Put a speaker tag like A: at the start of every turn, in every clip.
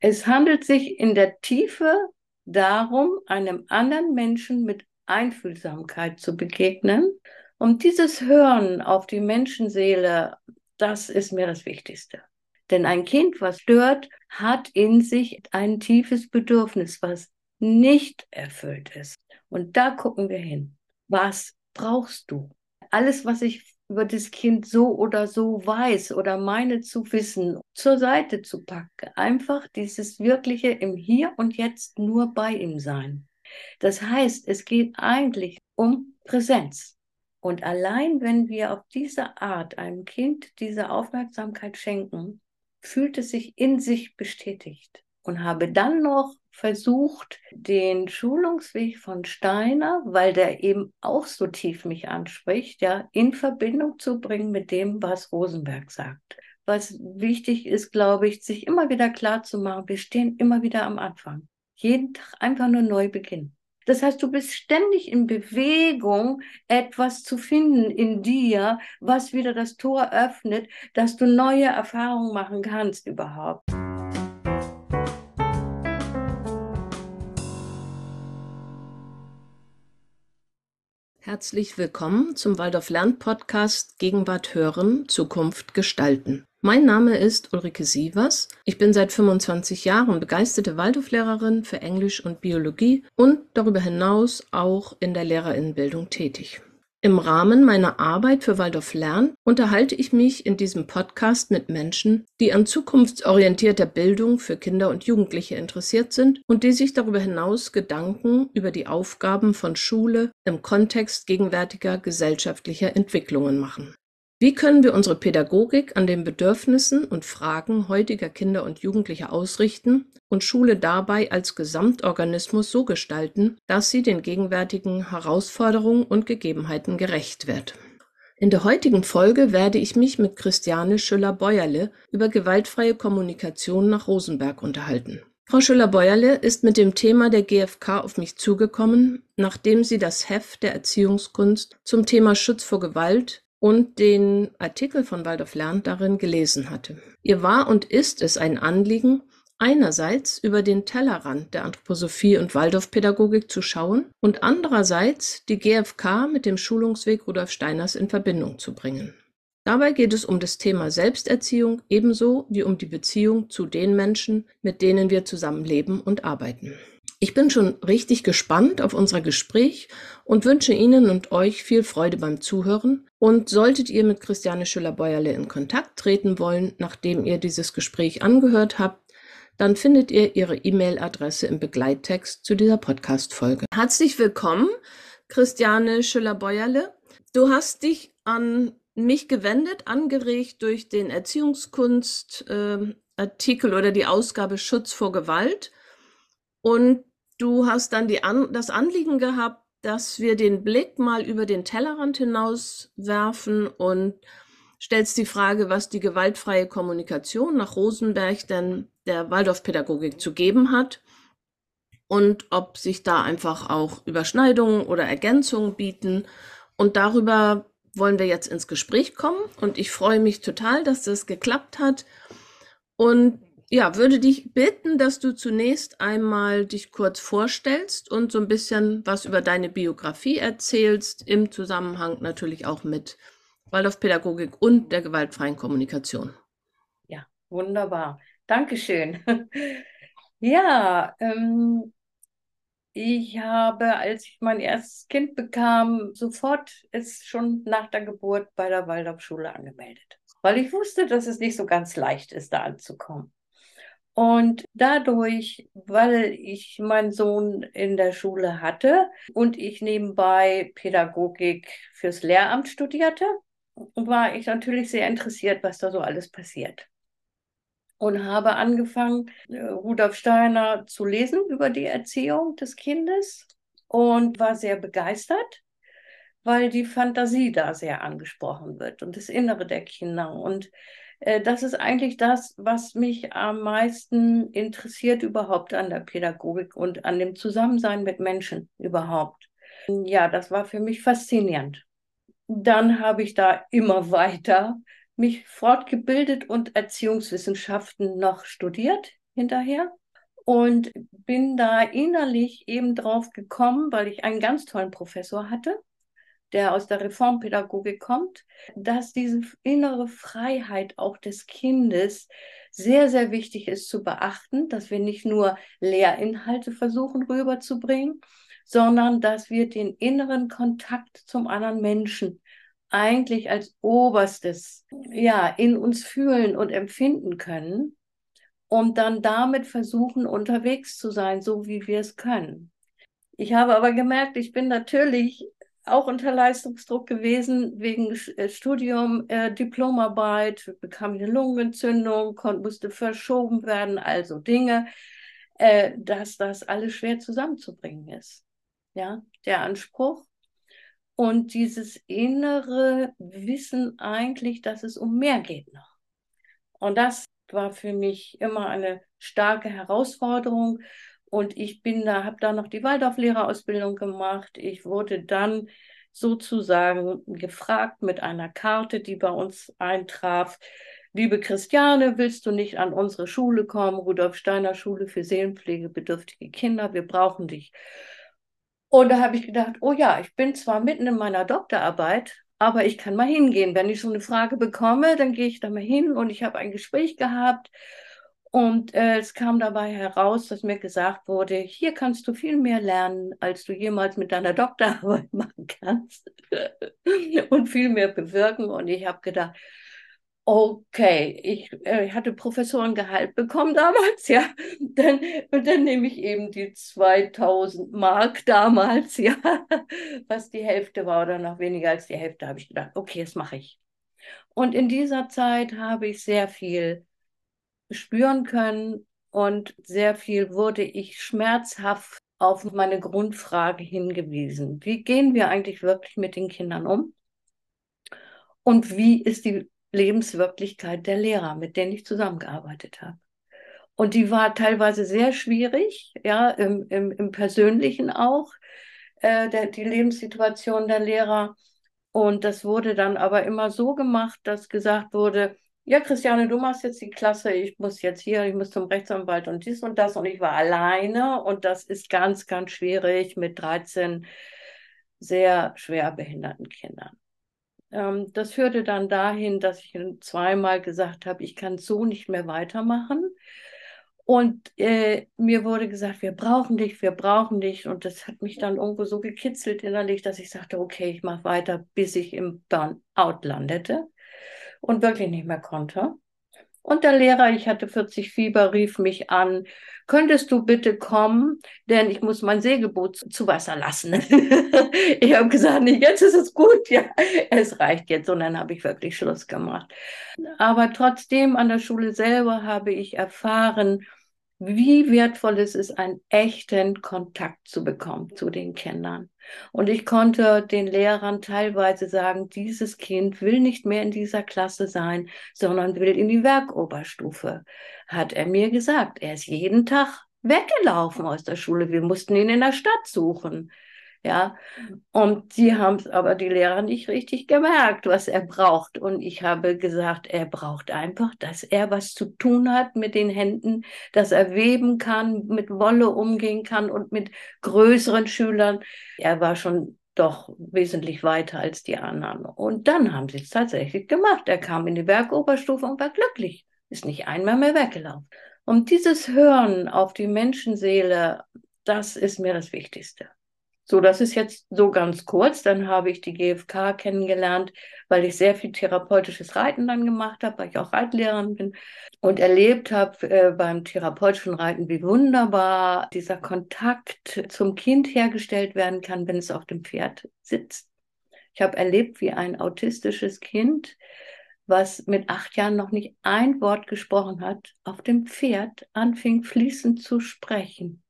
A: Es handelt sich in der Tiefe darum, einem anderen Menschen mit Einfühlsamkeit zu begegnen. Und dieses Hören auf die Menschenseele, das ist mir das Wichtigste. Denn ein Kind, was stört, hat in sich ein tiefes Bedürfnis, was nicht erfüllt ist. Und da gucken wir hin. Was brauchst du? Alles, was ich über das Kind so oder so weiß oder meine zu wissen, zur Seite zu packen. Einfach dieses wirkliche im Hier und Jetzt nur bei ihm sein. Das heißt, es geht eigentlich um Präsenz. Und allein wenn wir auf diese Art einem Kind diese Aufmerksamkeit schenken, fühlt es sich in sich bestätigt und habe dann noch versucht, den Schulungsweg von Steiner, weil der eben auch so tief mich anspricht, ja, in Verbindung zu bringen mit dem, was Rosenberg sagt. Was wichtig ist, glaube ich, sich immer wieder klar zu machen, wir stehen immer wieder am Anfang. Jeden Tag einfach nur neu beginnen. Das heißt, du bist ständig in Bewegung, etwas zu finden in dir, was wieder das Tor öffnet, dass du neue Erfahrungen machen kannst überhaupt.
B: Herzlich willkommen zum Waldorf Lern Podcast Gegenwart hören, Zukunft gestalten. Mein Name ist Ulrike Sievers. Ich bin seit 25 Jahren begeisterte Waldorflehrerin für Englisch und Biologie und darüber hinaus auch in der Lehrerinnenbildung tätig. Im Rahmen meiner Arbeit für Waldorf Lern unterhalte ich mich in diesem Podcast mit Menschen, die an zukunftsorientierter Bildung für Kinder und Jugendliche interessiert sind und die sich darüber hinaus Gedanken über die Aufgaben von Schule im Kontext gegenwärtiger gesellschaftlicher Entwicklungen machen. Wie können wir unsere Pädagogik an den Bedürfnissen und Fragen heutiger Kinder und Jugendlicher ausrichten und Schule dabei als Gesamtorganismus so gestalten, dass sie den gegenwärtigen Herausforderungen und Gegebenheiten gerecht wird? In der heutigen Folge werde ich mich mit Christiane Schüller-Beuerle über gewaltfreie Kommunikation nach Rosenberg unterhalten. Frau Schüller-Beuerle ist mit dem Thema der GfK auf mich zugekommen, nachdem sie das Heft der Erziehungskunst zum Thema Schutz vor Gewalt und den Artikel von Waldorf lernt darin gelesen hatte. Ihr war und ist es ein Anliegen, einerseits über den Tellerrand der Anthroposophie und Waldorfpädagogik zu schauen und andererseits die GfK mit dem Schulungsweg Rudolf Steiners in Verbindung zu bringen. Dabei geht es um das Thema Selbsterziehung ebenso wie um die Beziehung zu den Menschen, mit denen wir zusammenleben und arbeiten. Ich bin schon richtig gespannt auf unser Gespräch und wünsche Ihnen und euch viel Freude beim Zuhören. Und solltet ihr mit Christiane Schüller-Beuerle in Kontakt treten wollen, nachdem ihr dieses Gespräch angehört habt, dann findet ihr ihre E-Mail-Adresse im Begleittext zu dieser Podcast-Folge. Herzlich willkommen, Christiane Schüller-Beuerle. Du hast dich an mich gewendet, angeregt durch den Erziehungskunst-Artikel äh, oder die Ausgabe Schutz vor Gewalt. Und Du hast dann An das Anliegen gehabt, dass wir den Blick mal über den Tellerrand hinaus werfen und stellst die Frage, was die gewaltfreie Kommunikation nach Rosenberg denn der Waldorfpädagogik zu geben hat und ob sich da einfach auch Überschneidungen oder Ergänzungen bieten. Und darüber wollen wir jetzt ins Gespräch kommen und ich freue mich total, dass das geklappt hat. Und ja, würde dich bitten, dass du zunächst einmal dich kurz vorstellst und so ein bisschen was über deine Biografie erzählst, im Zusammenhang natürlich auch mit Waldorfpädagogik und der gewaltfreien Kommunikation.
A: Ja, wunderbar. Dankeschön. ja, ähm, ich habe, als ich mein erstes Kind bekam, sofort es schon nach der Geburt bei der Waldorfschule angemeldet, weil ich wusste, dass es nicht so ganz leicht ist, da anzukommen. Und dadurch, weil ich meinen Sohn in der Schule hatte und ich nebenbei Pädagogik fürs Lehramt studierte, war ich natürlich sehr interessiert, was da so alles passiert. Und habe angefangen, Rudolf Steiner zu lesen über die Erziehung des Kindes und war sehr begeistert, weil die Fantasie da sehr angesprochen wird und das Innere der Kinder. Und das ist eigentlich das, was mich am meisten interessiert überhaupt an der Pädagogik und an dem Zusammensein mit Menschen überhaupt. Ja, das war für mich faszinierend. Dann habe ich da immer weiter mich fortgebildet und Erziehungswissenschaften noch studiert hinterher und bin da innerlich eben drauf gekommen, weil ich einen ganz tollen Professor hatte, der aus der Reformpädagogik kommt, dass diese innere Freiheit auch des Kindes sehr, sehr wichtig ist zu beachten, dass wir nicht nur Lehrinhalte versuchen rüberzubringen, sondern dass wir den inneren Kontakt zum anderen Menschen eigentlich als oberstes ja in uns fühlen und empfinden können und dann damit versuchen unterwegs zu sein, so wie wir es können. Ich habe aber gemerkt, ich bin natürlich auch unter Leistungsdruck gewesen wegen äh, Studium, äh, Diplomarbeit, bekam eine Lungenentzündung, konnte, musste verschoben werden, also Dinge, äh, dass das alles schwer zusammenzubringen ist. Ja, der Anspruch und dieses innere Wissen eigentlich, dass es um mehr geht noch. Und das war für mich immer eine starke Herausforderung. Und ich bin da, habe da noch die Waldorflehrerausbildung gemacht. Ich wurde dann sozusagen gefragt mit einer Karte, die bei uns eintraf. Liebe Christiane, willst du nicht an unsere Schule kommen? Rudolf Steiner Schule für seelenpflegebedürftige Kinder. Wir brauchen dich. Und da habe ich gedacht, oh ja, ich bin zwar mitten in meiner Doktorarbeit, aber ich kann mal hingehen. Wenn ich so eine Frage bekomme, dann gehe ich da mal hin und ich habe ein Gespräch gehabt und äh, es kam dabei heraus, dass mir gesagt wurde, hier kannst du viel mehr lernen, als du jemals mit deiner Doktorarbeit machen kannst und viel mehr bewirken. Und ich habe gedacht, okay, ich äh, hatte Professorengehalt bekommen damals, ja. Dann, und dann nehme ich eben die 2000 Mark damals, ja, was die Hälfte war oder noch weniger als die Hälfte, habe ich gedacht, okay, das mache ich. Und in dieser Zeit habe ich sehr viel spüren können und sehr viel wurde ich schmerzhaft auf meine Grundfrage hingewiesen. Wie gehen wir eigentlich wirklich mit den Kindern um? Und wie ist die Lebenswirklichkeit der Lehrer, mit denen ich zusammengearbeitet habe? Und die war teilweise sehr schwierig, ja, im, im, im Persönlichen auch, äh, der, die Lebenssituation der Lehrer. Und das wurde dann aber immer so gemacht, dass gesagt wurde, ja, Christiane, du machst jetzt die Klasse, ich muss jetzt hier, ich muss zum Rechtsanwalt und dies und das und ich war alleine und das ist ganz, ganz schwierig mit 13 sehr schwer behinderten Kindern. Ähm, das führte dann dahin, dass ich zweimal gesagt habe, ich kann so nicht mehr weitermachen. Und äh, mir wurde gesagt, wir brauchen dich, wir brauchen dich. Und das hat mich dann irgendwo so gekitzelt innerlich, dass ich sagte, okay, ich mache weiter, bis ich im Burnout landete und wirklich nicht mehr konnte. Und der Lehrer, ich hatte 40 Fieber, rief mich an, könntest du bitte kommen, denn ich muss mein Segelboot zu Wasser lassen. ich habe gesagt, nee, jetzt ist es gut, ja, es reicht jetzt. Und dann habe ich wirklich Schluss gemacht. Aber trotzdem an der Schule selber habe ich erfahren, wie wertvoll es ist, einen echten Kontakt zu bekommen zu den Kindern. Und ich konnte den Lehrern teilweise sagen, dieses Kind will nicht mehr in dieser Klasse sein, sondern will in die Werkoberstufe. Hat er mir gesagt. Er ist jeden Tag weggelaufen aus der Schule. Wir mussten ihn in der Stadt suchen. Ja, und sie haben es aber die Lehrer nicht richtig gemerkt, was er braucht. Und ich habe gesagt, er braucht einfach, dass er was zu tun hat mit den Händen, dass er weben kann, mit Wolle umgehen kann und mit größeren Schülern. Er war schon doch wesentlich weiter als die anderen. Und dann haben sie es tatsächlich gemacht. Er kam in die Bergoberstufe und war glücklich, ist nicht einmal mehr weggelaufen. Und dieses Hören auf die Menschenseele, das ist mir das Wichtigste. So, das ist jetzt so ganz kurz. Dann habe ich die GfK kennengelernt, weil ich sehr viel therapeutisches Reiten dann gemacht habe, weil ich auch Reitlehrerin bin und erlebt habe äh, beim therapeutischen Reiten, wie wunderbar dieser Kontakt zum Kind hergestellt werden kann, wenn es auf dem Pferd sitzt. Ich habe erlebt, wie ein autistisches Kind, was mit acht Jahren noch nicht ein Wort gesprochen hat, auf dem Pferd anfing fließend zu sprechen.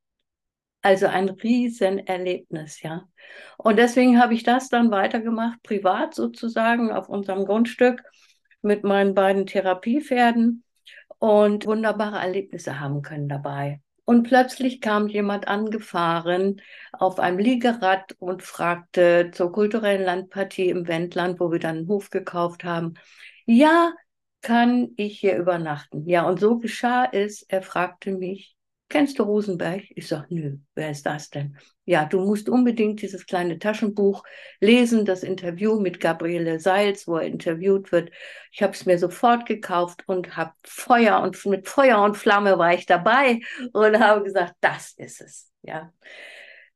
A: Also ein Riesenerlebnis, ja. Und deswegen habe ich das dann weitergemacht, privat sozusagen, auf unserem Grundstück mit meinen beiden Therapiepferden und wunderbare Erlebnisse haben können dabei. Und plötzlich kam jemand angefahren auf einem Liegerad und fragte zur kulturellen Landpartie im Wendland, wo wir dann einen Hof gekauft haben, ja, kann ich hier übernachten? Ja, und so geschah es. Er fragte mich, kennst du Rosenberg? Ich sag, nö, wer ist das denn? Ja, du musst unbedingt dieses kleine Taschenbuch lesen, das Interview mit Gabriele Seils, wo er interviewt wird. Ich habe es mir sofort gekauft und habe Feuer und mit Feuer und Flamme war ich dabei und habe gesagt, das ist es. Ja.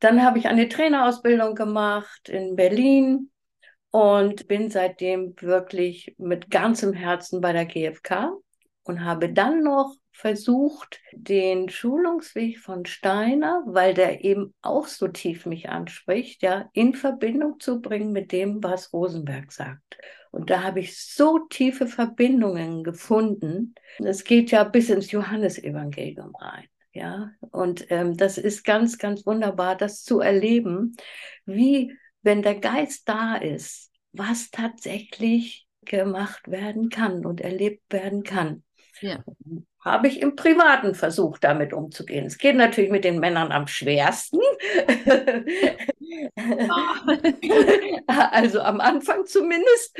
A: Dann habe ich eine Trainerausbildung gemacht in Berlin und bin seitdem wirklich mit ganzem Herzen bei der GfK und habe dann noch versucht, den Schulungsweg von Steiner, weil der eben auch so tief mich anspricht, ja, in Verbindung zu bringen mit dem, was Rosenberg sagt. Und da habe ich so tiefe Verbindungen gefunden. Es geht ja bis ins Johannesevangelium rein. Ja, und ähm, das ist ganz, ganz wunderbar, das zu erleben, wie, wenn der Geist da ist, was tatsächlich gemacht werden kann und erlebt werden kann. Ja. Habe ich im Privaten versucht, damit umzugehen. Es geht natürlich mit den Männern am schwersten. also am Anfang zumindest.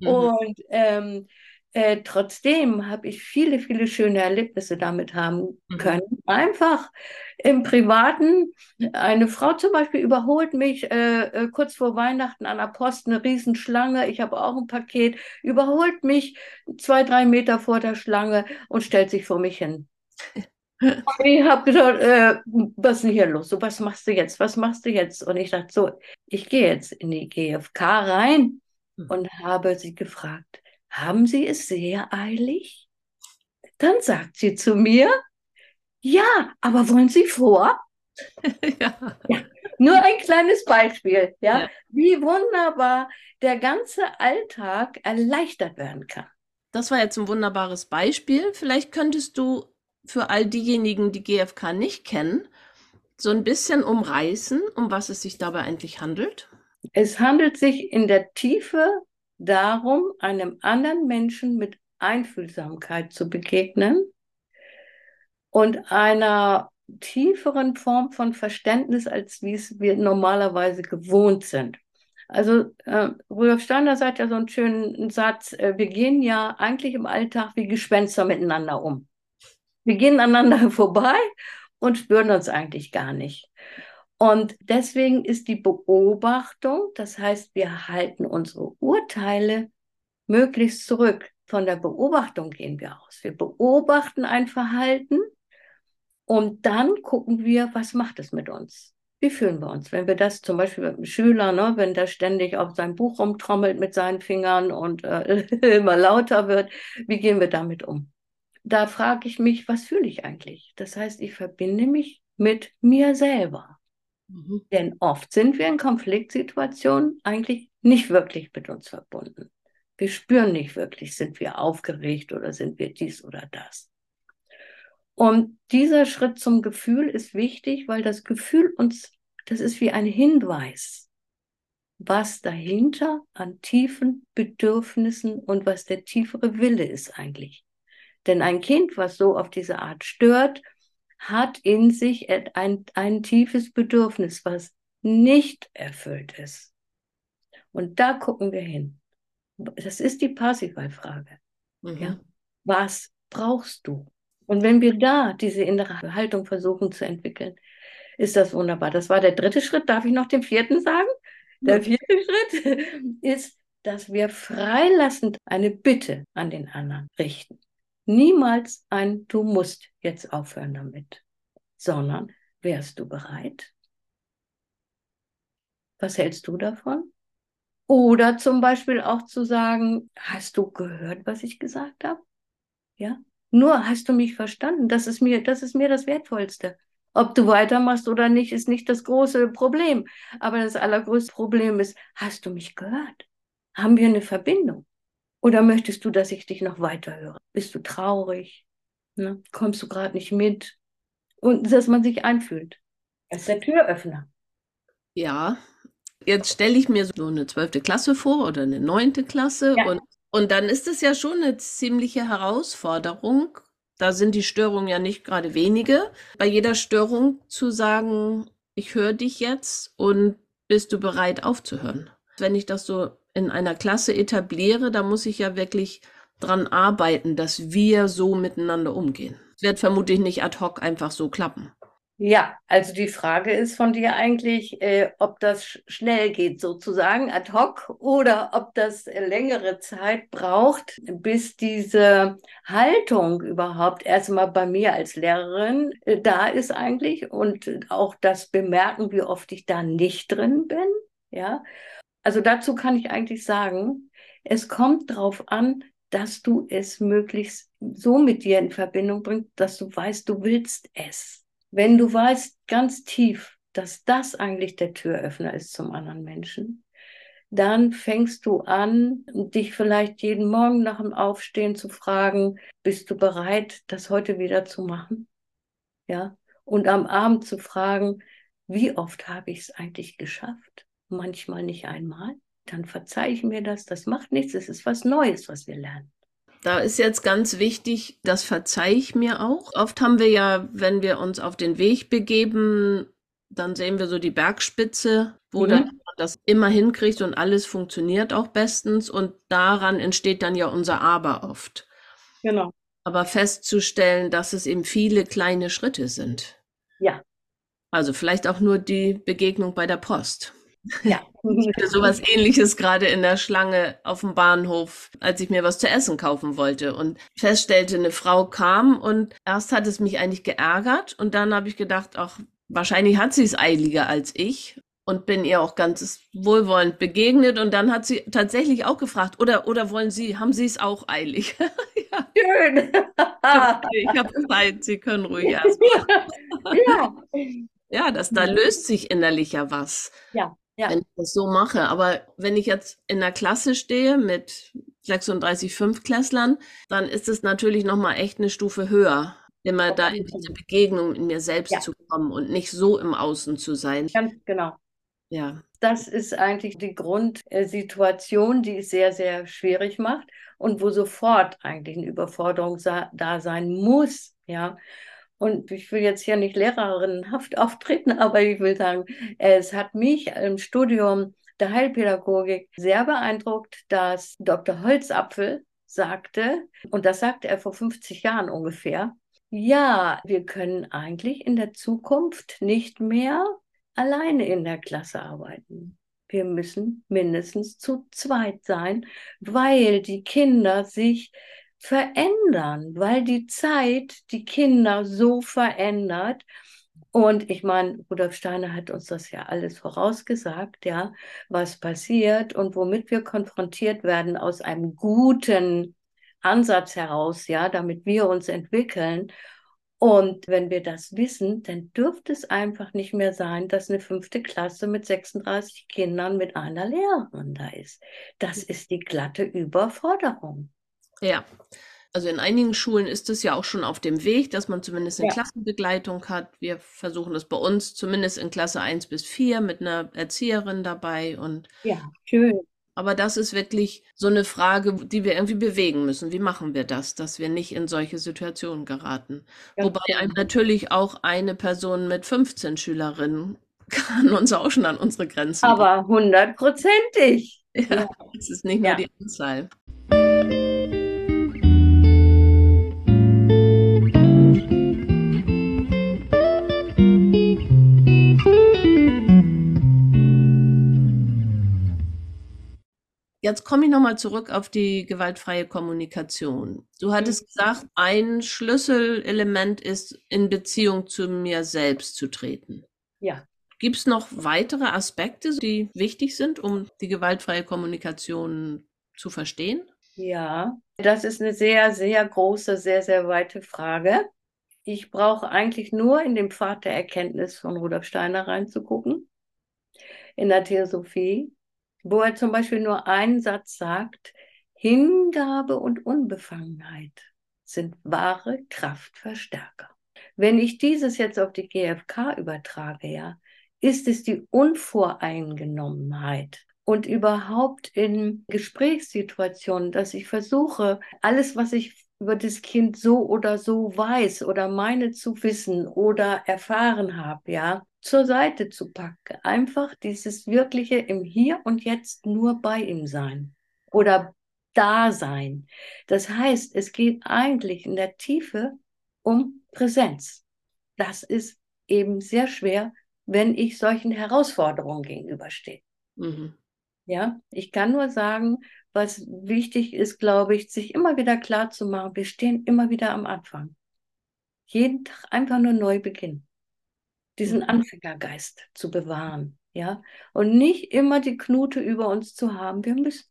A: Mhm. Und ähm, äh, trotzdem habe ich viele, viele schöne Erlebnisse damit haben mhm. können. Mhm. Einfach im Privaten. Eine Frau zum Beispiel überholt mich äh, äh, kurz vor Weihnachten an der Post, eine Riesenschlange. Ich habe auch ein Paket, überholt mich zwei, drei Meter vor der Schlange und stellt sich vor mich hin. ich habe gedacht, äh, was ist denn hier los? So, was machst du jetzt? Was machst du jetzt? Und ich dachte so, ich gehe jetzt in die GfK rein hm. und habe sie gefragt, haben Sie es sehr eilig? Dann sagt sie zu mir, ja, aber wollen Sie vor? ja. ja. Nur ein kleines Beispiel, ja? ja, wie wunderbar der ganze Alltag erleichtert werden kann.
B: Das war jetzt ein wunderbares Beispiel. Vielleicht könntest du für all diejenigen, die GfK nicht kennen, so ein bisschen umreißen, um was es sich dabei eigentlich handelt.
A: Es handelt sich in der Tiefe darum, einem anderen Menschen mit Einfühlsamkeit zu begegnen und einer tieferen Form von Verständnis, als wie es wir normalerweise gewohnt sind. Also äh, Rudolf Steiner sagt ja so einen schönen Satz, äh, wir gehen ja eigentlich im Alltag wie Gespenster miteinander um. Wir gehen aneinander vorbei und spüren uns eigentlich gar nicht. Und deswegen ist die Beobachtung, das heißt, wir halten unsere Urteile möglichst zurück. Von der Beobachtung gehen wir aus. Wir beobachten ein Verhalten und dann gucken wir, was macht es mit uns? Wie fühlen wir uns? Wenn wir das zum Beispiel mit einem Schüler, ne, wenn der ständig auf sein Buch rumtrommelt mit seinen Fingern und äh, immer lauter wird, wie gehen wir damit um? Da frage ich mich, was fühle ich eigentlich? Das heißt, ich verbinde mich mit mir selber. Mhm. Denn oft sind wir in Konfliktsituationen eigentlich nicht wirklich mit uns verbunden. Wir spüren nicht wirklich, sind wir aufgeregt oder sind wir dies oder das. Und dieser Schritt zum Gefühl ist wichtig, weil das Gefühl uns, das ist wie ein Hinweis, was dahinter an tiefen Bedürfnissen und was der tiefere Wille ist eigentlich. Denn ein Kind, was so auf diese Art stört, hat in sich ein, ein tiefes Bedürfnis, was nicht erfüllt ist. Und da gucken wir hin. Das ist die Parsifal-Frage. Mhm. Ja? Was brauchst du? Und wenn wir da diese innere Haltung versuchen zu entwickeln, ist das wunderbar. Das war der dritte Schritt. Darf ich noch den vierten sagen? Der vierte Schritt ist, dass wir freilassend eine Bitte an den anderen richten. Niemals ein Du musst jetzt aufhören damit, sondern wärst du bereit? Was hältst du davon? Oder zum Beispiel auch zu sagen, hast du gehört, was ich gesagt habe? Ja? Nur hast du mich verstanden. Das ist mir, das ist mir das Wertvollste. Ob du weitermachst oder nicht, ist nicht das große Problem. Aber das allergrößte Problem ist, hast du mich gehört? Haben wir eine Verbindung? Oder möchtest du, dass ich dich noch weiter höre? Bist du traurig? Ne? Kommst du gerade nicht mit? Und dass man sich einfühlt. Das ist der Türöffner.
B: Ja, jetzt stelle ich mir so eine zwölfte Klasse vor oder eine neunte Klasse ja. und, und dann ist es ja schon eine ziemliche Herausforderung. Da sind die Störungen ja nicht gerade wenige. Bei jeder Störung zu sagen, ich höre dich jetzt und bist du bereit aufzuhören? Wenn ich das so in einer Klasse etabliere, da muss ich ja wirklich dran arbeiten, dass wir so miteinander umgehen? Es wird vermutlich nicht ad hoc einfach so klappen.
A: Ja, also die Frage ist von dir eigentlich, äh, ob das schnell geht, sozusagen ad hoc, oder ob das längere Zeit braucht, bis diese Haltung überhaupt erstmal bei mir als Lehrerin äh, da ist eigentlich und auch das Bemerken, wie oft ich da nicht drin bin. Ja, also dazu kann ich eigentlich sagen, es kommt darauf an, dass du es möglichst so mit dir in Verbindung bringst, dass du weißt, du willst es. Wenn du weißt ganz tief, dass das eigentlich der Türöffner ist zum anderen Menschen, dann fängst du an, dich vielleicht jeden Morgen nach dem Aufstehen zu fragen, bist du bereit, das heute wieder zu machen? Ja. Und am Abend zu fragen, wie oft habe ich es eigentlich geschafft? Manchmal nicht einmal. Dann verzeihe ich mir das. Das macht nichts. Es ist was Neues, was wir lernen.
B: Da ist jetzt ganz wichtig, das verzeihe ich mir auch. Oft haben wir ja, wenn wir uns auf den Weg begeben, dann sehen wir so die Bergspitze, wo mhm. dann das immer hinkriegt und alles funktioniert auch bestens und daran entsteht dann ja unser Aber oft.
A: Genau.
B: Aber festzustellen, dass es eben viele kleine Schritte sind.
A: Ja.
B: Also vielleicht auch nur die Begegnung bei der Post.
A: Ja.
B: Ich hatte sowas ähnliches gerade in der Schlange auf dem Bahnhof, als ich mir was zu essen kaufen wollte und feststellte, eine Frau kam und erst hat es mich eigentlich geärgert und dann habe ich gedacht, ach, wahrscheinlich hat sie es eiliger als ich und bin ihr auch ganz wohlwollend begegnet und dann hat sie tatsächlich auch gefragt, oder, oder wollen Sie, haben Sie es auch eilig?
A: ja. Schön.
B: ich habe Zeit, Sie können ruhig erstmal. ja. ja, das, da löst sich innerlich ja was.
A: Ja
B: ja. wenn ich das so mache. Aber wenn ich jetzt in der Klasse stehe mit 36 Fünftklässlern, dann ist es natürlich nochmal echt eine Stufe höher, immer da in diese Begegnung in mir selbst ja. zu kommen und nicht so im Außen zu sein.
A: Ganz genau.
B: Ja.
A: Das ist eigentlich die Grundsituation, die es sehr, sehr schwierig macht und wo sofort eigentlich eine Überforderung da sein muss. Ja. Und ich will jetzt hier nicht lehrerinnenhaft auftreten, aber ich will sagen, es hat mich im Studium der Heilpädagogik sehr beeindruckt, dass Dr. Holzapfel sagte, und das sagte er vor 50 Jahren ungefähr, ja, wir können eigentlich in der Zukunft nicht mehr alleine in der Klasse arbeiten. Wir müssen mindestens zu zweit sein, weil die Kinder sich verändern, weil die Zeit die Kinder so verändert. Und ich meine, Rudolf Steiner hat uns das ja alles vorausgesagt, ja, was passiert und womit wir konfrontiert werden aus einem guten Ansatz heraus, ja, damit wir uns entwickeln. Und wenn wir das wissen, dann dürfte es einfach nicht mehr sein, dass eine fünfte Klasse mit 36 Kindern mit einer Lehrerin da ist. Das ist die glatte Überforderung.
B: Ja. Also in einigen Schulen ist es ja auch schon auf dem Weg, dass man zumindest eine ja. Klassenbegleitung hat. Wir versuchen das bei uns zumindest in Klasse 1 bis 4 mit einer Erzieherin dabei und
A: ja, schön.
B: Aber das ist wirklich so eine Frage, die wir irgendwie bewegen müssen. Wie machen wir das, dass wir nicht in solche Situationen geraten? Ja, Wobei einem natürlich auch eine Person mit 15 Schülerinnen kann uns auch schon an unsere Grenzen.
A: Aber hundertprozentig.
B: Ja, es ist nicht nur ja. die Anzahl. Jetzt komme ich nochmal zurück auf die gewaltfreie Kommunikation. Du hattest mhm. gesagt, ein Schlüsselelement ist, in Beziehung zu mir selbst zu treten.
A: Ja.
B: Gibt es noch weitere Aspekte, die wichtig sind, um die gewaltfreie Kommunikation zu verstehen?
A: Ja, das ist eine sehr, sehr große, sehr, sehr weite Frage. Ich brauche eigentlich nur in dem Pfad der Erkenntnis von Rudolf Steiner reinzugucken, in der Theosophie wo er zum Beispiel nur einen Satz sagt, Hingabe und Unbefangenheit sind wahre Kraftverstärker. Wenn ich dieses jetzt auf die GfK übertrage, ja, ist es die Unvoreingenommenheit und überhaupt in Gesprächssituationen, dass ich versuche, alles, was ich über das Kind so oder so weiß oder meine zu wissen oder erfahren habe, ja, zur Seite zu packen. Einfach dieses wirkliche im Hier und Jetzt nur bei ihm sein. Oder Dasein. Das heißt, es geht eigentlich in der Tiefe um Präsenz. Das ist eben sehr schwer, wenn ich solchen Herausforderungen gegenüberstehe. Mhm. Ja, ich kann nur sagen, was wichtig ist, glaube ich, sich immer wieder klar zu machen, wir stehen immer wieder am Anfang. Jeden Tag einfach nur neu beginnen. Diesen mhm. Anfängergeist zu bewahren, ja. Und nicht immer die Knute über uns zu haben. Wir müssen,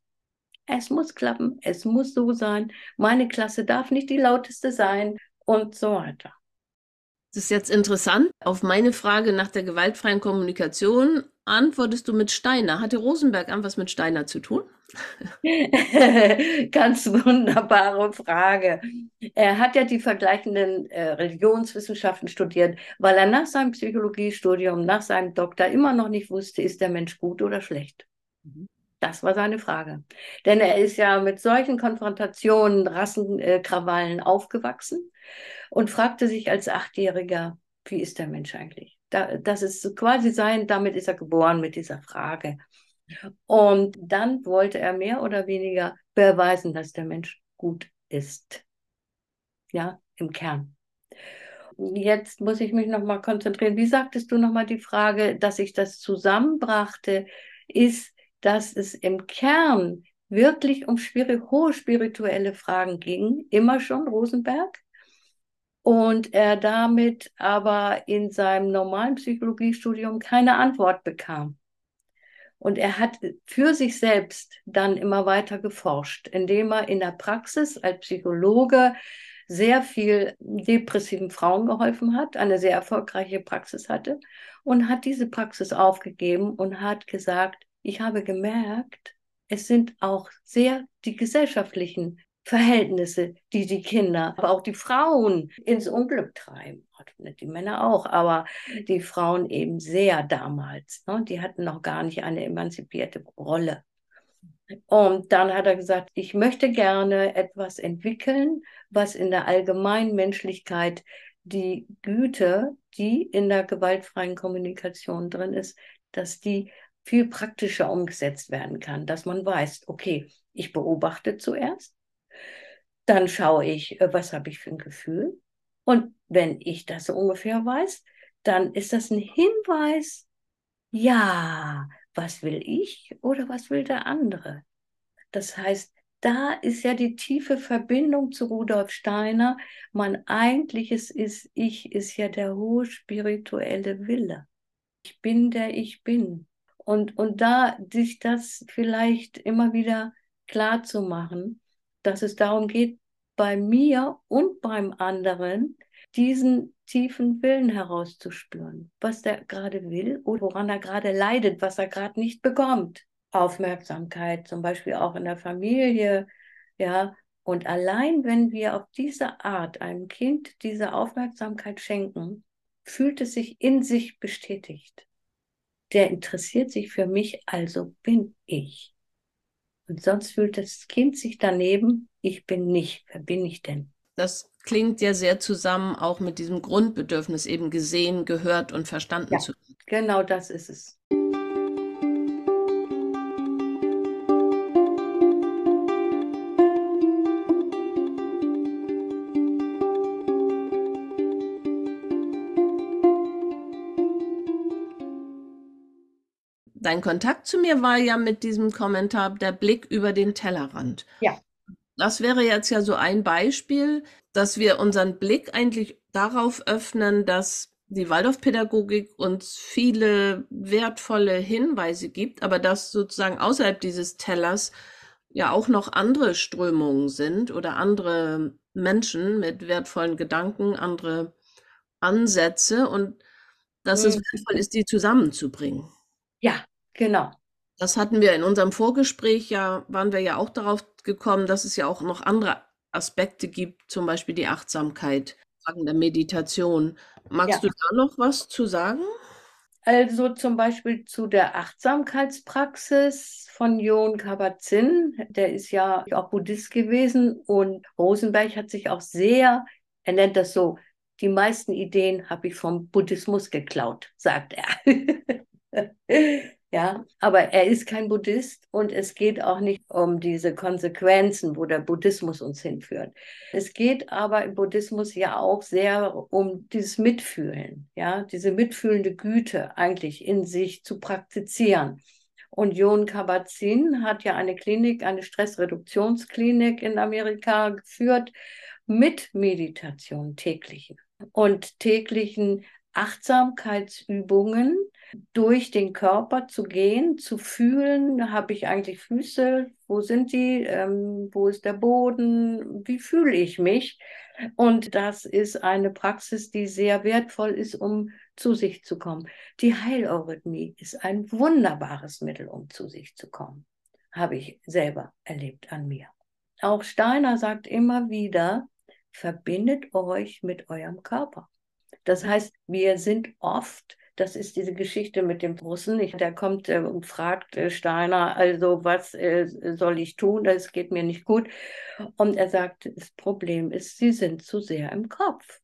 A: es muss klappen, es muss so sein. Meine Klasse darf nicht die lauteste sein und so weiter.
B: Das ist jetzt interessant. Auf meine Frage nach der gewaltfreien Kommunikation antwortest du mit Steiner. Hatte Rosenberg was mit Steiner zu tun?
A: Ganz wunderbare Frage. Er hat ja die vergleichenden äh, Religionswissenschaften studiert, weil er nach seinem Psychologiestudium, nach seinem Doktor immer noch nicht wusste, ist der Mensch gut oder schlecht. Mhm. Das war seine Frage. Denn er ist ja mit solchen Konfrontationen, Rassenkrawallen aufgewachsen und fragte sich als Achtjähriger, wie ist der Mensch eigentlich? Da, das ist quasi sein, damit ist er geboren mit dieser Frage. Und dann wollte er mehr oder weniger beweisen, dass der Mensch gut ist. Ja, im Kern. Jetzt muss ich mich nochmal konzentrieren. Wie sagtest du nochmal die Frage, dass ich das zusammenbrachte, ist, dass es im Kern wirklich um hohe spirituelle Fragen ging, immer schon Rosenberg und er damit aber in seinem normalen Psychologiestudium keine Antwort bekam. Und er hat für sich selbst dann immer weiter geforscht, indem er in der Praxis als Psychologe sehr viel depressiven Frauen geholfen hat, eine sehr erfolgreiche Praxis hatte und hat diese Praxis aufgegeben und hat gesagt, ich habe gemerkt, es sind auch sehr die gesellschaftlichen Verhältnisse, die die Kinder, aber auch die Frauen ins Unglück treiben. Nicht die Männer auch, aber die Frauen eben sehr damals. Ne? Die hatten noch gar nicht eine emanzipierte Rolle. Und dann hat er gesagt, ich möchte gerne etwas entwickeln, was in der allgemeinen Menschlichkeit die Güte, die in der gewaltfreien Kommunikation drin ist, dass die viel praktischer umgesetzt werden kann, dass man weiß, okay, ich beobachte zuerst, dann schaue ich, äh, was habe ich für ein Gefühl. Und wenn ich das so ungefähr weiß, dann ist das ein Hinweis, ja, was will ich oder was will der andere? Das heißt, da ist ja die tiefe Verbindung zu Rudolf Steiner. Mein eigentliches ist, ich ist ja der hohe spirituelle Wille. Ich bin der ich bin. Und, und da sich das vielleicht immer wieder klar zu machen, dass es darum geht, bei mir und beim anderen diesen tiefen Willen herauszuspüren, was der gerade will oder woran er gerade leidet, was er gerade nicht bekommt. Aufmerksamkeit, zum Beispiel auch in der Familie, ja. Und allein wenn wir auf diese Art einem Kind diese Aufmerksamkeit schenken, fühlt es sich in sich bestätigt. Der interessiert sich für mich, also bin ich. Und sonst fühlt das Kind sich daneben, ich bin nicht. Wer bin ich denn?
B: Das klingt ja sehr zusammen auch mit diesem Grundbedürfnis, eben gesehen, gehört und verstanden
A: ja,
B: zu werden.
A: Genau das ist es.
B: Dein Kontakt zu mir war ja mit diesem Kommentar der Blick über den Tellerrand.
A: Ja.
B: Das wäre jetzt ja so ein Beispiel, dass wir unseren Blick eigentlich darauf öffnen, dass die Waldorfpädagogik uns viele wertvolle Hinweise gibt, aber dass sozusagen außerhalb dieses Tellers ja auch noch andere Strömungen sind oder andere Menschen mit wertvollen Gedanken, andere Ansätze und dass mhm. es wertvoll ist, die zusammenzubringen.
A: Ja, Genau.
B: Das hatten wir in unserem Vorgespräch ja, waren wir ja auch darauf gekommen, dass es ja auch noch andere Aspekte gibt, zum Beispiel die Achtsamkeit, Fragen der Meditation. Magst ja. du da noch was zu sagen?
A: Also zum Beispiel zu der Achtsamkeitspraxis von Jon Kabat-Zinn. Der ist ja auch Buddhist gewesen und Rosenberg hat sich auch sehr, er nennt das so, die meisten Ideen habe ich vom Buddhismus geklaut, sagt er. Ja, aber er ist kein Buddhist und es geht auch nicht um diese Konsequenzen, wo der Buddhismus uns hinführt. Es geht aber im Buddhismus ja auch sehr um dieses Mitfühlen, ja, diese mitfühlende Güte eigentlich in sich zu praktizieren. Und Jon Kabat-Zinn hat ja eine Klinik, eine Stressreduktionsklinik in Amerika geführt mit Meditation täglichen und täglichen Achtsamkeitsübungen durch den Körper zu gehen, zu fühlen, habe ich eigentlich Füße, wo sind die, ähm, wo ist der Boden, wie fühle ich mich? Und das ist eine Praxis, die sehr wertvoll ist, um zu sich zu kommen. Die Heileurythmie ist ein wunderbares Mittel, um zu sich zu kommen, habe ich selber erlebt an mir. Auch Steiner sagt immer wieder, verbindet euch mit eurem Körper. Das heißt, wir sind oft das ist diese Geschichte mit dem Russen. Ich, der kommt äh, und fragt äh, Steiner, also was äh, soll ich tun? Das geht mir nicht gut. Und er sagt, das Problem ist, Sie sind zu sehr im Kopf.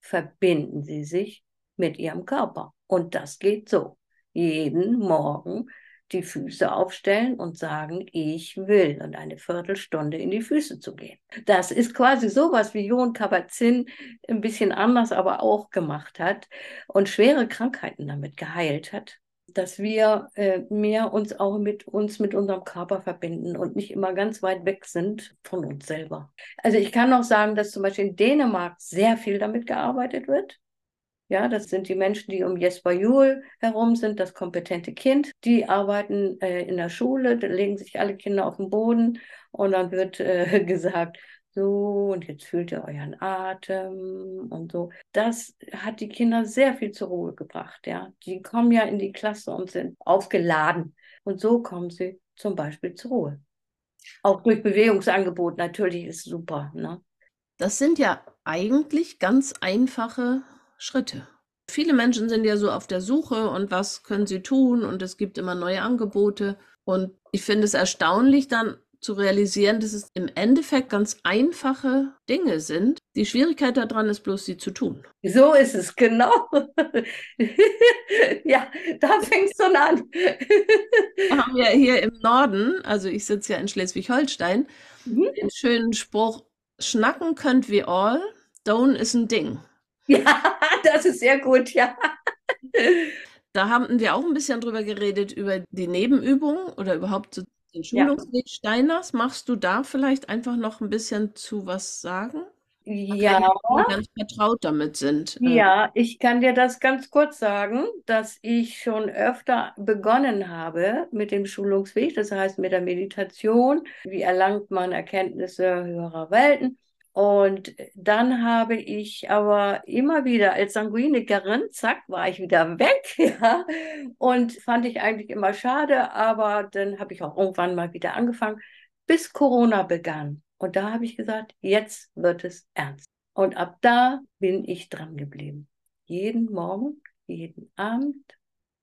A: Verbinden Sie sich mit Ihrem Körper. Und das geht so. Jeden Morgen die Füße aufstellen und sagen, ich will und eine Viertelstunde in die Füße zu gehen. Das ist quasi sowas, wie Jon Kabat-Zinn ein bisschen anders, aber auch gemacht hat und schwere Krankheiten damit geheilt hat dass wir äh, mehr uns auch mit uns, mit unserem Körper verbinden und nicht immer ganz weit weg sind von uns selber. Also ich kann noch sagen, dass zum Beispiel in Dänemark sehr viel damit gearbeitet wird. Ja, das sind die Menschen, die um Jesper Juhl herum sind, das kompetente Kind. Die arbeiten äh, in der Schule, legen sich alle Kinder auf den Boden und dann wird äh, gesagt, so, und jetzt fühlt ihr euren Atem und so. Das hat die Kinder sehr viel zur Ruhe gebracht, ja. Die kommen ja in die Klasse und sind aufgeladen. Und so kommen sie zum Beispiel zur Ruhe. Auch durch Bewegungsangebot natürlich ist super, ne?
B: Das sind ja eigentlich ganz einfache Schritte. Viele Menschen sind ja so auf der Suche und was können sie tun und es gibt immer neue Angebote. Und ich finde es erstaunlich dann zu realisieren, dass es im Endeffekt ganz einfache Dinge sind. Die Schwierigkeit daran ist bloß, sie zu tun.
A: So ist es, genau. ja, da fängst du an.
B: Wir haben ja hier im Norden, also ich sitze ja in Schleswig-Holstein, mhm. den schönen Spruch, schnacken könnt wir all, down ist ein Ding.
A: Ja, das ist sehr gut, ja.
B: Da haben wir auch ein bisschen drüber geredet, über die Nebenübungen oder überhaupt den Schulungsweg ja. Steiners. Machst du da vielleicht einfach noch ein bisschen zu was sagen?
A: Ja.
B: Die ganz vertraut damit sind.
A: Äh. Ja, ich kann dir das ganz kurz sagen, dass ich schon öfter begonnen habe mit dem Schulungsweg, das heißt mit der Meditation. Wie erlangt man Erkenntnisse höherer Welten? Und dann habe ich aber immer wieder als Sanguinikerin, zack, war ich wieder weg, ja. Und fand ich eigentlich immer schade, aber dann habe ich auch irgendwann mal wieder angefangen, bis Corona begann. Und da habe ich gesagt, jetzt wird es ernst. Und ab da bin ich dran geblieben. Jeden Morgen, jeden Abend,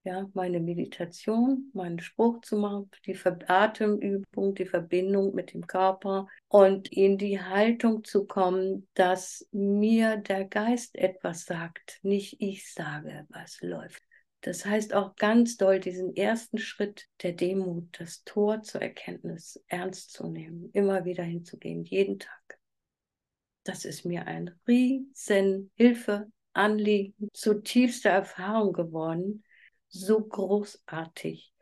A: ja, meine Meditation, meinen Spruch zu machen, die Atemübung, die Verbindung mit dem Körper und in die Haltung zu kommen, dass mir der Geist etwas sagt, nicht ich sage, was läuft. Das heißt auch ganz doll diesen ersten Schritt der Demut, das Tor zur Erkenntnis ernst zu nehmen, immer wieder hinzugehen, jeden Tag. Das ist mir ein riesen Hilfe, Anliegen, zutiefste Erfahrung geworden, so großartig.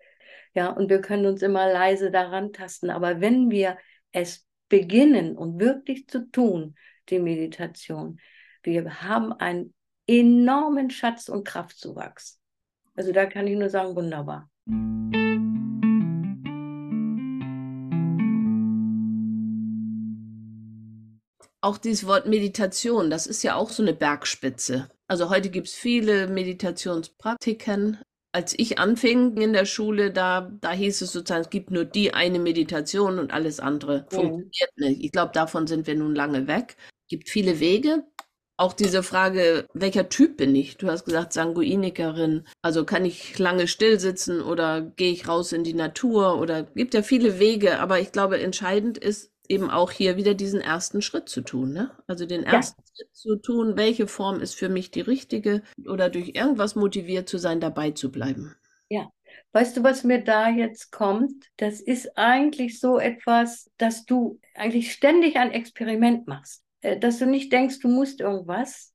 A: Ja, und wir können uns immer leise daran tasten. Aber wenn wir es beginnen und wirklich zu tun, die Meditation, wir haben einen enormen Schatz und Kraftzuwachs. Also da kann ich nur sagen, wunderbar.
B: Auch dieses Wort Meditation, das ist ja auch so eine Bergspitze. Also heute gibt es viele Meditationspraktiken, als ich anfing in der Schule, da, da hieß es sozusagen, es gibt nur die eine Meditation und alles andere mhm. funktioniert nicht. Ich glaube, davon sind wir nun lange weg. Es gibt viele Wege. Auch diese Frage, welcher Typ bin ich? Du hast gesagt, Sanguinikerin. Also kann ich lange still sitzen oder gehe ich raus in die Natur oder gibt ja viele Wege. Aber ich glaube, entscheidend ist, eben auch hier wieder diesen ersten Schritt zu tun. Ne? Also den ersten ja. Schritt zu tun, welche Form ist für mich die richtige oder durch irgendwas motiviert zu sein, dabei zu bleiben.
A: Ja, Weißt du, was mir da jetzt kommt? Das ist eigentlich so etwas, dass du eigentlich ständig ein Experiment machst. Äh, dass du nicht denkst, du musst irgendwas,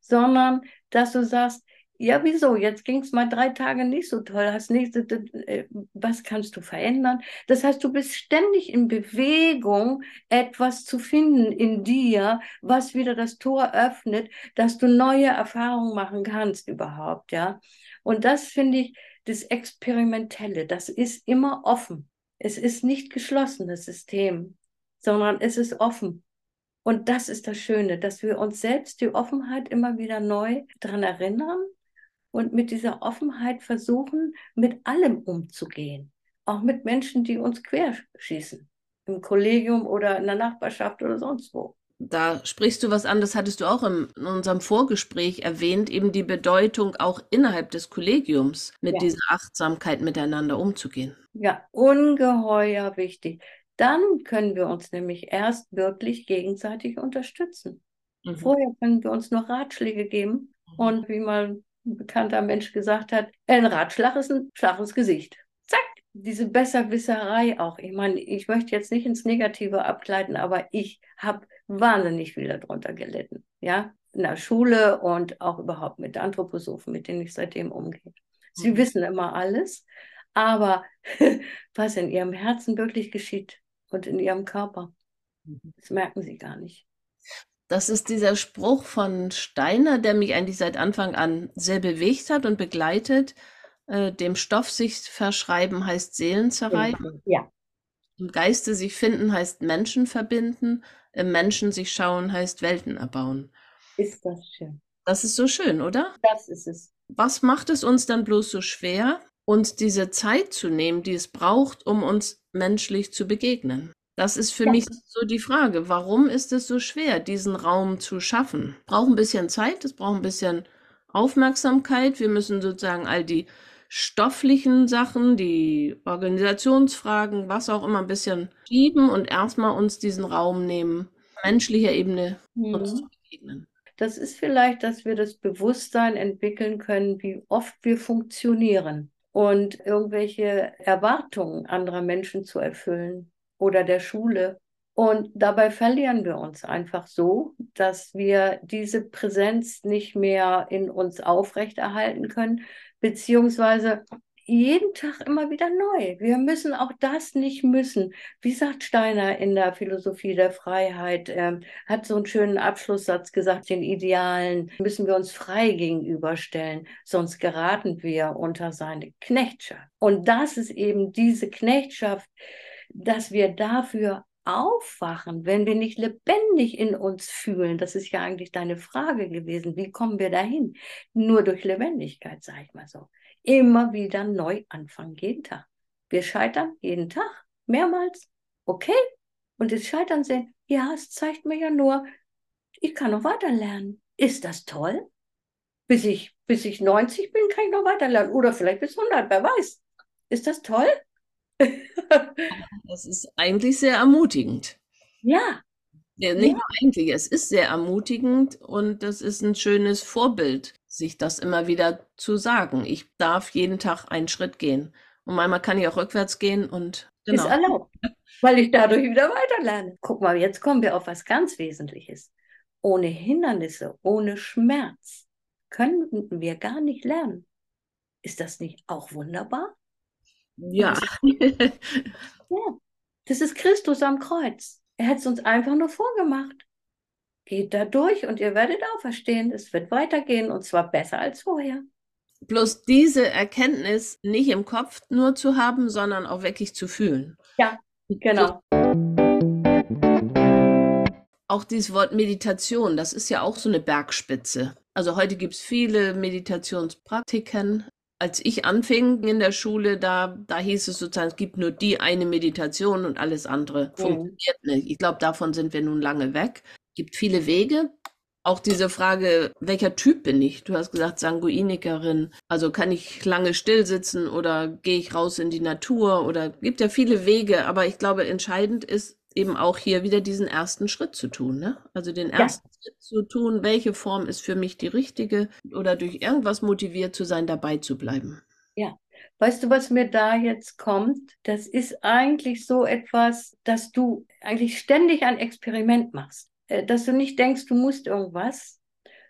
A: sondern dass du sagst, ja, wieso? Jetzt ging es mal drei Tage nicht so toll. Hast nicht, äh, was kannst du verändern? Das heißt, du bist ständig in Bewegung, etwas zu finden in dir, was wieder das Tor öffnet, dass du neue Erfahrungen machen kannst überhaupt, ja. Und das finde ich das Experimentelle. Das ist immer offen. Es ist nicht geschlossenes System, sondern es ist offen. Und das ist das Schöne, dass wir uns selbst die Offenheit immer wieder neu daran erinnern und mit dieser Offenheit versuchen, mit allem umzugehen. Auch mit Menschen, die uns querschießen. Im Kollegium oder in der Nachbarschaft oder sonst wo.
B: Da sprichst du was an, das hattest du auch im, in unserem Vorgespräch erwähnt, eben die Bedeutung auch innerhalb des Kollegiums mit ja. dieser Achtsamkeit miteinander umzugehen.
A: Ja, ungeheuer wichtig. Dann können wir uns nämlich erst wirklich gegenseitig unterstützen. Mhm. Vorher können wir uns noch Ratschläge geben. Mhm. Und wie mal ein bekannter Mensch gesagt hat, ein Ratschlag ist ein ins Gesicht. Zack, diese Besserwisserei auch. Ich meine, ich möchte jetzt nicht ins Negative abgleiten, aber ich habe wahnsinnig viel darunter gelitten. Ja, in der Schule und auch überhaupt mit Anthroposophen, mit denen ich seitdem umgehe. Sie mhm. wissen immer alles, aber was in ihrem Herzen wirklich geschieht und in ihrem Körper, mhm. das merken sie gar nicht.
B: Das ist dieser Spruch von Steiner, der mich eigentlich seit Anfang an sehr bewegt hat und begleitet. Äh, dem Stoff sich verschreiben heißt Seelen zerreiben.
A: Ja.
B: Im Geiste sich finden heißt Menschen verbinden. Im Menschen sich schauen heißt Welten erbauen.
A: Ist das schön.
B: Das ist so schön, oder?
A: Das ist es.
B: Was macht es uns dann bloß so schwer, uns diese Zeit zu nehmen, die es braucht, um uns menschlich zu begegnen? Das ist für ja. mich so die Frage, warum ist es so schwer, diesen Raum zu schaffen? Braucht ein bisschen Zeit, es braucht ein bisschen Aufmerksamkeit. Wir müssen sozusagen all die stofflichen Sachen, die Organisationsfragen, was auch immer ein bisschen schieben und erstmal uns diesen Raum nehmen, menschlicher Ebene mhm. uns zu begegnen.
A: Das ist vielleicht, dass wir das Bewusstsein entwickeln können, wie oft wir funktionieren und irgendwelche Erwartungen anderer Menschen zu erfüllen oder der Schule. Und dabei verlieren wir uns einfach so, dass wir diese Präsenz nicht mehr in uns aufrechterhalten können, beziehungsweise jeden Tag immer wieder neu. Wir müssen auch das nicht müssen. Wie sagt Steiner in der Philosophie der Freiheit, äh, hat so einen schönen Abschlusssatz gesagt, den Idealen müssen wir uns frei gegenüberstellen, sonst geraten wir unter seine Knechtschaft. Und das ist eben diese Knechtschaft, dass wir dafür aufwachen, wenn wir nicht lebendig in uns fühlen, das ist ja eigentlich deine Frage gewesen, wie kommen wir dahin? Nur durch Lebendigkeit, sage ich mal so. Immer wieder neu anfangen, jeden Tag. Wir scheitern jeden Tag, mehrmals, okay? Und das Scheitern sehen, ja, es zeigt mir ja nur, ich kann noch weiter lernen. Ist das toll? Bis ich, bis ich 90 bin, kann ich noch weiter lernen. Oder vielleicht bis 100, wer weiß. Ist das toll?
B: Das ist eigentlich sehr ermutigend.
A: Ja.
B: ja nicht ja. nur eigentlich, es ist sehr ermutigend und das ist ein schönes Vorbild, sich das immer wieder zu sagen. Ich darf jeden Tag einen Schritt gehen. Und manchmal kann ich auch rückwärts gehen und
A: genau. Ist erlaubt, weil ich dadurch wieder weiterlerne. Guck mal, jetzt kommen wir auf was ganz Wesentliches. Ohne Hindernisse, ohne Schmerz könnten wir gar nicht lernen. Ist das nicht auch wunderbar?
B: Ja.
A: ja, das ist Christus am Kreuz. Er hat es uns einfach nur vorgemacht. Geht da durch und ihr werdet auferstehen. Es wird weitergehen und zwar besser als vorher.
B: Bloß diese Erkenntnis nicht im Kopf nur zu haben, sondern auch wirklich zu fühlen.
A: Ja, genau.
B: Auch dieses Wort Meditation, das ist ja auch so eine Bergspitze. Also heute gibt es viele Meditationspraktiken, als ich anfing in der Schule, da, da hieß es sozusagen, es gibt nur die eine Meditation und alles andere mhm. funktioniert nicht. Ich glaube, davon sind wir nun lange weg. Es gibt viele Wege. Auch diese Frage, welcher Typ bin ich? Du hast gesagt, Sanguinikerin. Also kann ich lange still sitzen oder gehe ich raus in die Natur oder gibt ja viele Wege. Aber ich glaube, entscheidend ist, eben auch hier wieder diesen ersten Schritt zu tun. Ne? Also den ersten ja. Schritt zu tun, welche Form ist für mich die richtige oder durch irgendwas motiviert zu sein, dabei zu bleiben.
A: Ja, Weißt du, was mir da jetzt kommt? Das ist eigentlich so etwas, dass du eigentlich ständig ein Experiment machst. Äh, dass du nicht denkst, du musst irgendwas,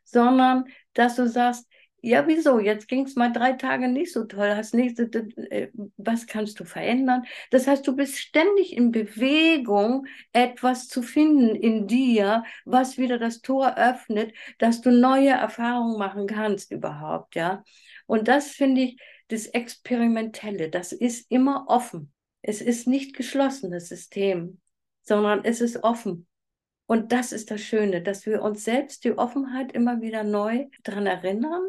A: sondern dass du sagst, ja, wieso? Jetzt ging es mal drei Tage nicht so toll. Hast nicht, äh, was kannst du verändern? Das heißt, du bist ständig in Bewegung, etwas zu finden in dir, was wieder das Tor öffnet, dass du neue Erfahrungen machen kannst überhaupt, ja. Und das finde ich, das Experimentelle, das ist immer offen. Es ist nicht geschlossenes System, sondern es ist offen. Und das ist das Schöne, dass wir uns selbst die Offenheit immer wieder neu daran erinnern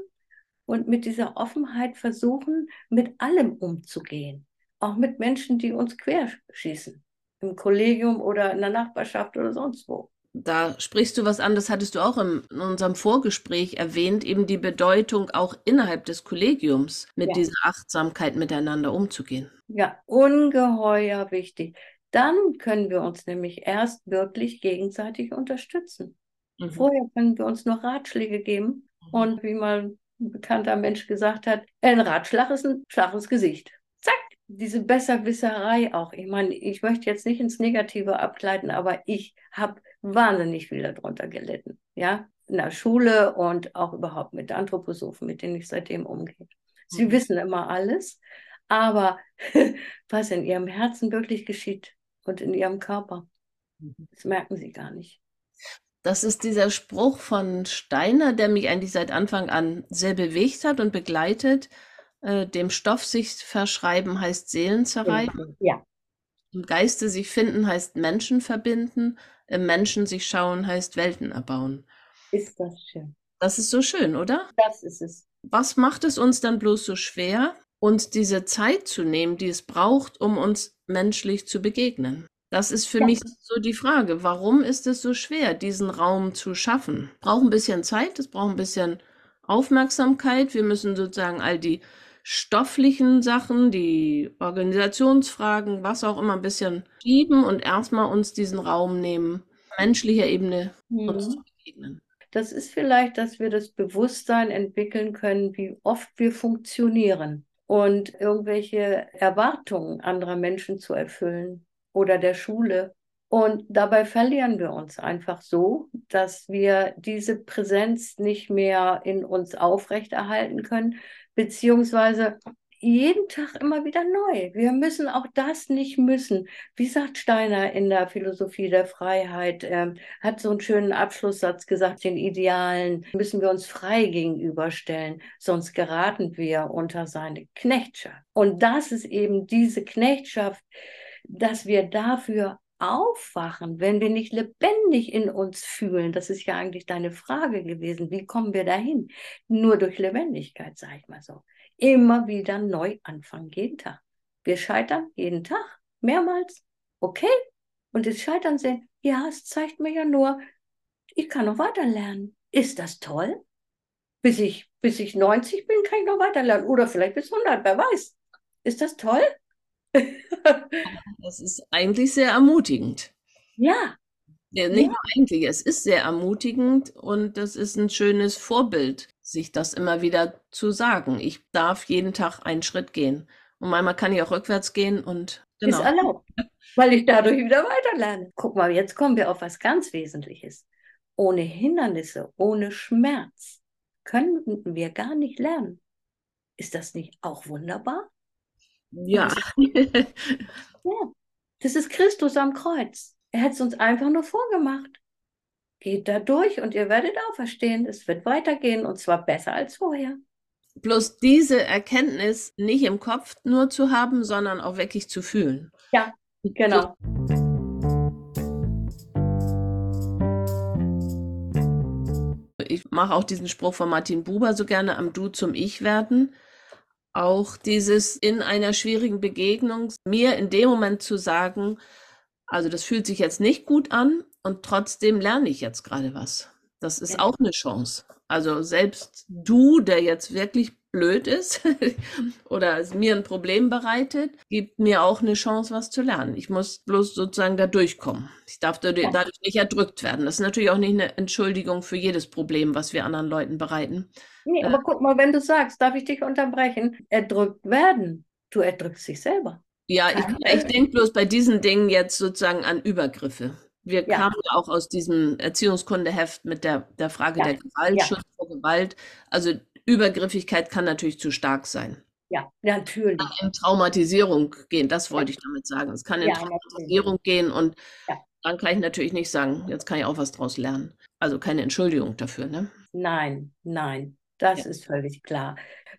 A: und mit dieser Offenheit versuchen, mit allem umzugehen. Auch mit Menschen, die uns querschießen. Im Kollegium oder in der Nachbarschaft oder sonst wo.
B: Da sprichst du was an, das hattest du auch im, in unserem Vorgespräch erwähnt, eben die Bedeutung auch innerhalb des Kollegiums mit ja. dieser Achtsamkeit miteinander umzugehen.
A: Ja, ungeheuer wichtig. Dann können wir uns nämlich erst wirklich gegenseitig unterstützen. Mhm. Vorher können wir uns nur Ratschläge geben. Mhm. Und wie mal ein bekannter Mensch gesagt hat, ein Ratschlag ist ein Schlag ins Gesicht. Zack, diese Besserwisserei auch. Ich meine, ich möchte jetzt nicht ins Negative abgleiten, aber ich habe wahnsinnig viel darunter gelitten. Ja, in der Schule und auch überhaupt mit Anthroposophen, mit denen ich seitdem umgehe. Sie mhm. wissen immer alles, aber was in ihrem Herzen wirklich geschieht und in ihrem Körper, mhm. das merken sie gar nicht.
B: Das ist dieser Spruch von Steiner, der mich eigentlich seit Anfang an sehr bewegt hat und begleitet. Äh, dem Stoff sich verschreiben heißt Seelen zerreiben.
A: Ja.
B: Im Geiste sich finden heißt Menschen verbinden. Im Menschen sich schauen heißt Welten erbauen.
A: Ist das schön.
B: Das ist so schön, oder?
A: Das ist es.
B: Was macht es uns dann bloß so schwer, uns diese Zeit zu nehmen, die es braucht, um uns menschlich zu begegnen? Das ist für ja. mich so die Frage, warum ist es so schwer, diesen Raum zu schaffen? Braucht ein bisschen Zeit, es braucht ein bisschen Aufmerksamkeit. Wir müssen sozusagen all die stofflichen Sachen, die Organisationsfragen, was auch immer, ein bisschen schieben und erstmal uns diesen Raum nehmen, menschlicher Ebene mhm. uns zu begegnen.
A: Das ist vielleicht, dass wir das Bewusstsein entwickeln können, wie oft wir funktionieren und irgendwelche Erwartungen anderer Menschen zu erfüllen oder der Schule. Und dabei verlieren wir uns einfach so, dass wir diese Präsenz nicht mehr in uns aufrechterhalten können, beziehungsweise jeden Tag immer wieder neu. Wir müssen auch das nicht müssen. Wie sagt Steiner in der Philosophie der Freiheit, äh, hat so einen schönen Abschlusssatz gesagt, den Idealen müssen wir uns frei gegenüberstellen, sonst geraten wir unter seine Knechtschaft. Und das ist eben diese Knechtschaft, dass wir dafür aufwachen, wenn wir nicht lebendig in uns fühlen. Das ist ja eigentlich deine Frage gewesen. Wie kommen wir dahin? Nur durch Lebendigkeit, sage ich mal so. Immer wieder neu anfangen, jeden Tag. Wir scheitern jeden Tag, mehrmals. Okay? Und das Scheitern sehen, ja, es zeigt mir ja nur, ich kann noch weiter lernen. Ist das toll? Bis ich, bis ich 90 bin, kann ich noch weiter lernen. Oder vielleicht bis 100, wer weiß. Ist das toll?
B: das ist eigentlich sehr ermutigend.
A: Ja.
B: ja nicht ja. nur eigentlich, es ist sehr ermutigend und das ist ein schönes Vorbild, sich das immer wieder zu sagen. Ich darf jeden Tag einen Schritt gehen. Und manchmal kann ich auch rückwärts gehen und
A: genau. Ist erlaubt, weil ich dadurch wieder weiterlerne. Guck mal, jetzt kommen wir auf was ganz Wesentliches. Ohne Hindernisse, ohne Schmerz könnten wir gar nicht lernen. Ist das nicht auch wunderbar?
B: Ja.
A: ja. Das ist Christus am Kreuz. Er hat es uns einfach nur vorgemacht. Geht da durch und ihr werdet auferstehen. Es wird weitergehen und zwar besser als vorher.
B: Bloß diese Erkenntnis nicht im Kopf nur zu haben, sondern auch wirklich zu fühlen.
A: Ja, genau.
B: Ich mache auch diesen Spruch von Martin Buber so gerne am Du zum Ich werden auch dieses in einer schwierigen Begegnung mir in dem Moment zu sagen, also das fühlt sich jetzt nicht gut an und trotzdem lerne ich jetzt gerade was. Das ist ja. auch eine Chance. Also selbst du, der jetzt wirklich blöd ist oder es mir ein Problem bereitet, gibt mir auch eine Chance, was zu lernen. Ich muss bloß sozusagen da durchkommen. Ich darf dadurch nicht erdrückt werden. Das ist natürlich auch nicht eine Entschuldigung für jedes Problem, was wir anderen Leuten bereiten.
A: Nee, aber äh, guck mal, wenn du sagst, darf ich dich unterbrechen, erdrückt werden, du erdrückst dich selber.
B: Ja, ich, ich denke bloß bei diesen Dingen jetzt sozusagen an Übergriffe. Wir ja. kamen ja auch aus diesem Erziehungskundeheft mit der, der Frage ja. der Gewalt, ja. Schutz vor Gewalt. Also Übergriffigkeit kann natürlich zu stark sein.
A: Ja, natürlich.
B: Kann in Traumatisierung gehen, das wollte ich damit sagen. Es kann in Traumatisierung natürlich. gehen und dann kann ich natürlich nicht sagen, jetzt kann ich auch was draus lernen. Also keine Entschuldigung dafür, ne?
A: Nein, nein, das ist völlig klar.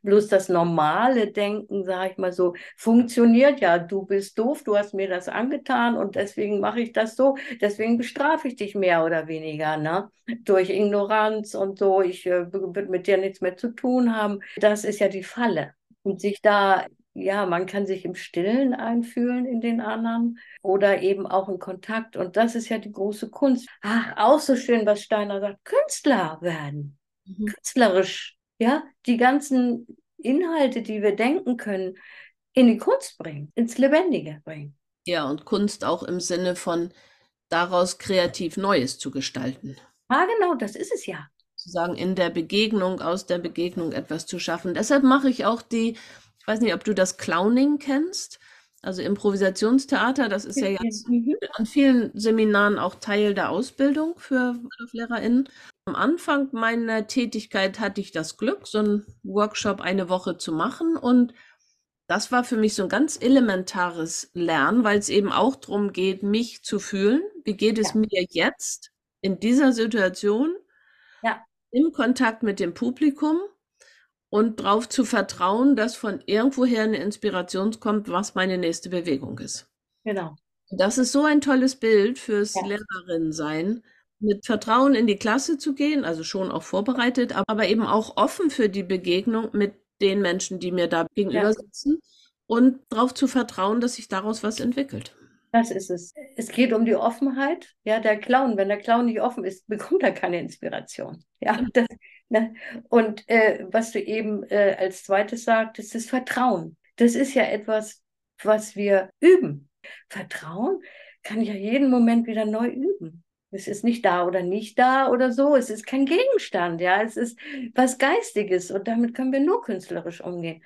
A: Bloß das normale Denken, sage ich mal so, funktioniert ja. Du bist doof, du hast mir das angetan und deswegen mache ich das so. Deswegen bestrafe ich dich mehr oder weniger, ne? Durch Ignoranz und so. Ich äh, würde mit dir nichts mehr zu tun haben. Das ist ja die Falle. Und sich da ja, man kann sich im Stillen einfühlen in den anderen oder eben auch in Kontakt. Und das ist ja die große Kunst. Ach, auch so schön, was Steiner sagt, Künstler werden. Mhm. Künstlerisch ja, die ganzen Inhalte, die wir denken können, in die Kunst bringen, ins Lebendige bringen.
B: Ja, und Kunst auch im Sinne von daraus kreativ Neues zu gestalten.
A: Ah, genau, das ist es ja.
B: Sozusagen in der Begegnung, aus der Begegnung etwas zu schaffen. Deshalb mache ich auch die, ich weiß nicht, ob du das Clowning kennst. Also Improvisationstheater, das ist ja jetzt mhm. an vielen Seminaren auch Teil der Ausbildung für LehrerInnen. Am Anfang meiner Tätigkeit hatte ich das Glück, so einen Workshop eine Woche zu machen und das war für mich so ein ganz elementares Lernen, weil es eben auch darum geht, mich zu fühlen. Wie geht es ja. mir jetzt in dieser Situation? Ja. Im Kontakt mit dem Publikum und darauf zu vertrauen, dass von irgendwoher eine Inspiration kommt, was meine nächste Bewegung ist.
A: Genau.
B: Das ist so ein tolles Bild fürs ja. Lehrerin sein mit Vertrauen in die Klasse zu gehen, also schon auch vorbereitet, aber eben auch offen für die Begegnung mit den Menschen, die mir da gegenüber ja. sitzen und darauf zu vertrauen, dass sich daraus was entwickelt.
A: Das ist es. Es geht um die Offenheit. Ja, der Clown, wenn der Clown nicht offen ist, bekommt er keine Inspiration. Ja, das, ne? und äh, was du eben äh, als zweites sagtest, ist Vertrauen. Das ist ja etwas, was wir üben. Vertrauen kann ich ja jeden Moment wieder neu üben. Es ist nicht da oder nicht da oder so. Es ist kein Gegenstand, ja. Es ist was Geistiges und damit können wir nur künstlerisch umgehen.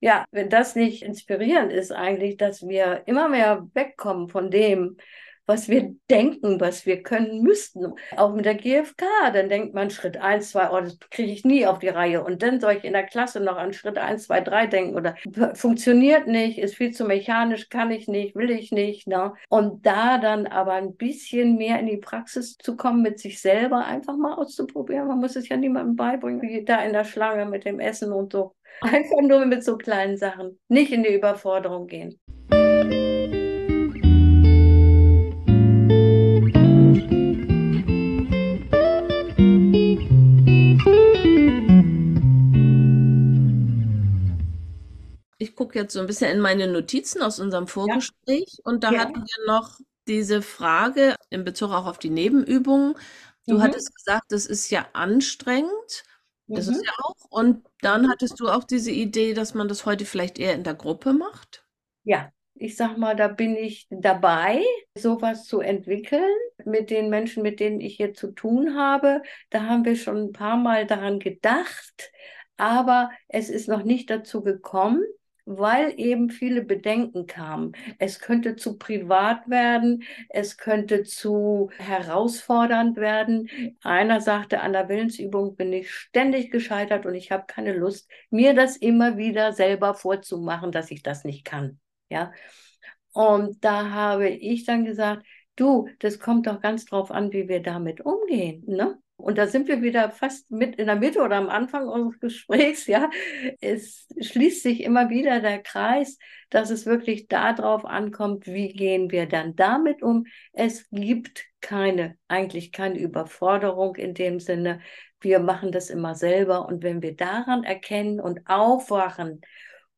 A: Ja, wenn das nicht inspirierend ist, eigentlich, dass wir immer mehr wegkommen von dem, was wir denken, was wir können müssten. Auch mit der GfK, dann denkt man Schritt 1, 2, oh, das kriege ich nie auf die Reihe. Und dann soll ich in der Klasse noch an Schritt 1, 2, 3 denken oder funktioniert nicht, ist viel zu mechanisch, kann ich nicht, will ich nicht. Ne? Und da dann aber ein bisschen mehr in die Praxis zu kommen, mit sich selber einfach mal auszuprobieren. Man muss es ja niemandem beibringen, wie da in der Schlange mit dem Essen und so. Einfach nur mit so kleinen Sachen. Nicht in die Überforderung gehen.
B: Gucke jetzt so ein bisschen in meine Notizen aus unserem Vorgespräch ja. und da ja. hatten wir noch diese Frage in Bezug auch auf die Nebenübungen. Du mhm. hattest gesagt, das ist ja anstrengend. Das mhm. ist ja auch. Und dann hattest du auch diese Idee, dass man das heute vielleicht eher in der Gruppe macht?
A: Ja, ich sag mal, da bin ich dabei, sowas zu entwickeln mit den Menschen, mit denen ich hier zu tun habe. Da haben wir schon ein paar Mal daran gedacht, aber es ist noch nicht dazu gekommen weil eben viele Bedenken kamen. Es könnte zu privat werden, es könnte zu herausfordernd werden. Einer sagte, an der Willensübung bin ich ständig gescheitert und ich habe keine Lust, mir das immer wieder selber vorzumachen, dass ich das nicht kann. Ja. Und da habe ich dann gesagt, du, das kommt doch ganz drauf an, wie wir damit umgehen. Ne? Und da sind wir wieder fast mit in der Mitte oder am Anfang unseres Gesprächs, ja. Es schließt sich immer wieder der Kreis, dass es wirklich darauf ankommt, wie gehen wir dann damit um. Es gibt keine, eigentlich keine Überforderung in dem Sinne. Wir machen das immer selber. Und wenn wir daran erkennen und aufwachen,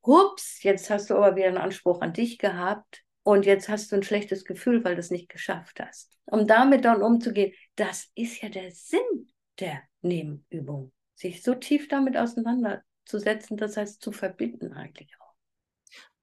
A: hups, jetzt hast du aber wieder einen Anspruch an dich gehabt, und jetzt hast du ein schlechtes Gefühl, weil du es nicht geschafft hast. Um damit dann umzugehen, das ist ja der Sinn der Wahrnehmübung. Sich so tief damit auseinanderzusetzen, das heißt zu verbinden eigentlich auch.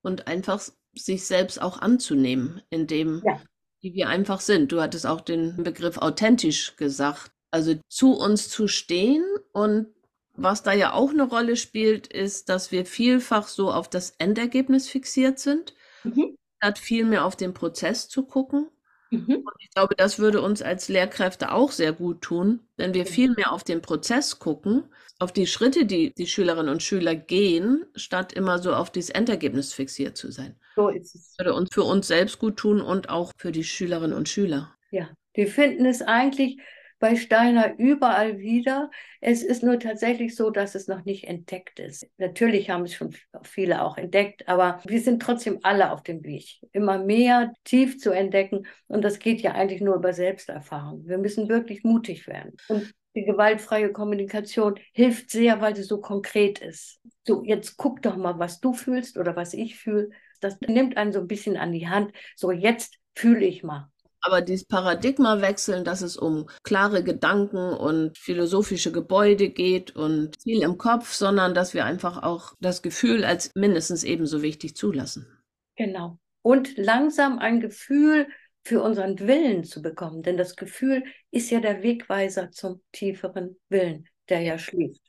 B: Und einfach sich selbst auch anzunehmen, in dem, ja. wie wir einfach sind. Du hattest auch den Begriff authentisch gesagt. Also zu uns zu stehen und was da ja auch eine Rolle spielt, ist, dass wir vielfach so auf das Endergebnis fixiert sind, mhm. statt viel mehr auf den Prozess zu gucken. Mhm. Und ich glaube, das würde uns als Lehrkräfte auch sehr gut tun, wenn wir viel mehr auf den Prozess gucken, auf die Schritte, die die Schülerinnen und Schüler gehen, statt immer so auf dieses Endergebnis fixiert zu sein. So ist es. Das würde uns für uns selbst gut tun und auch für die Schülerinnen und Schüler.
A: Ja, die finden es eigentlich bei Steiner überall wieder. Es ist nur tatsächlich so, dass es noch nicht entdeckt ist. Natürlich haben es schon viele auch entdeckt, aber wir sind trotzdem alle auf dem Weg, immer mehr tief zu entdecken. Und das geht ja eigentlich nur über Selbsterfahrung. Wir müssen wirklich mutig werden. Und die gewaltfreie Kommunikation hilft sehr, weil sie so konkret ist. So, jetzt guck doch mal, was du fühlst oder was ich fühle. Das nimmt einen so ein bisschen an die Hand. So, jetzt fühle ich mal.
B: Aber dieses Paradigma wechseln, dass es um klare Gedanken und philosophische Gebäude geht und viel im Kopf, sondern dass wir einfach auch das Gefühl als mindestens ebenso wichtig zulassen.
A: Genau. Und langsam ein Gefühl für unseren Willen zu bekommen. Denn das Gefühl ist ja der Wegweiser zum tieferen Willen, der ja schläft.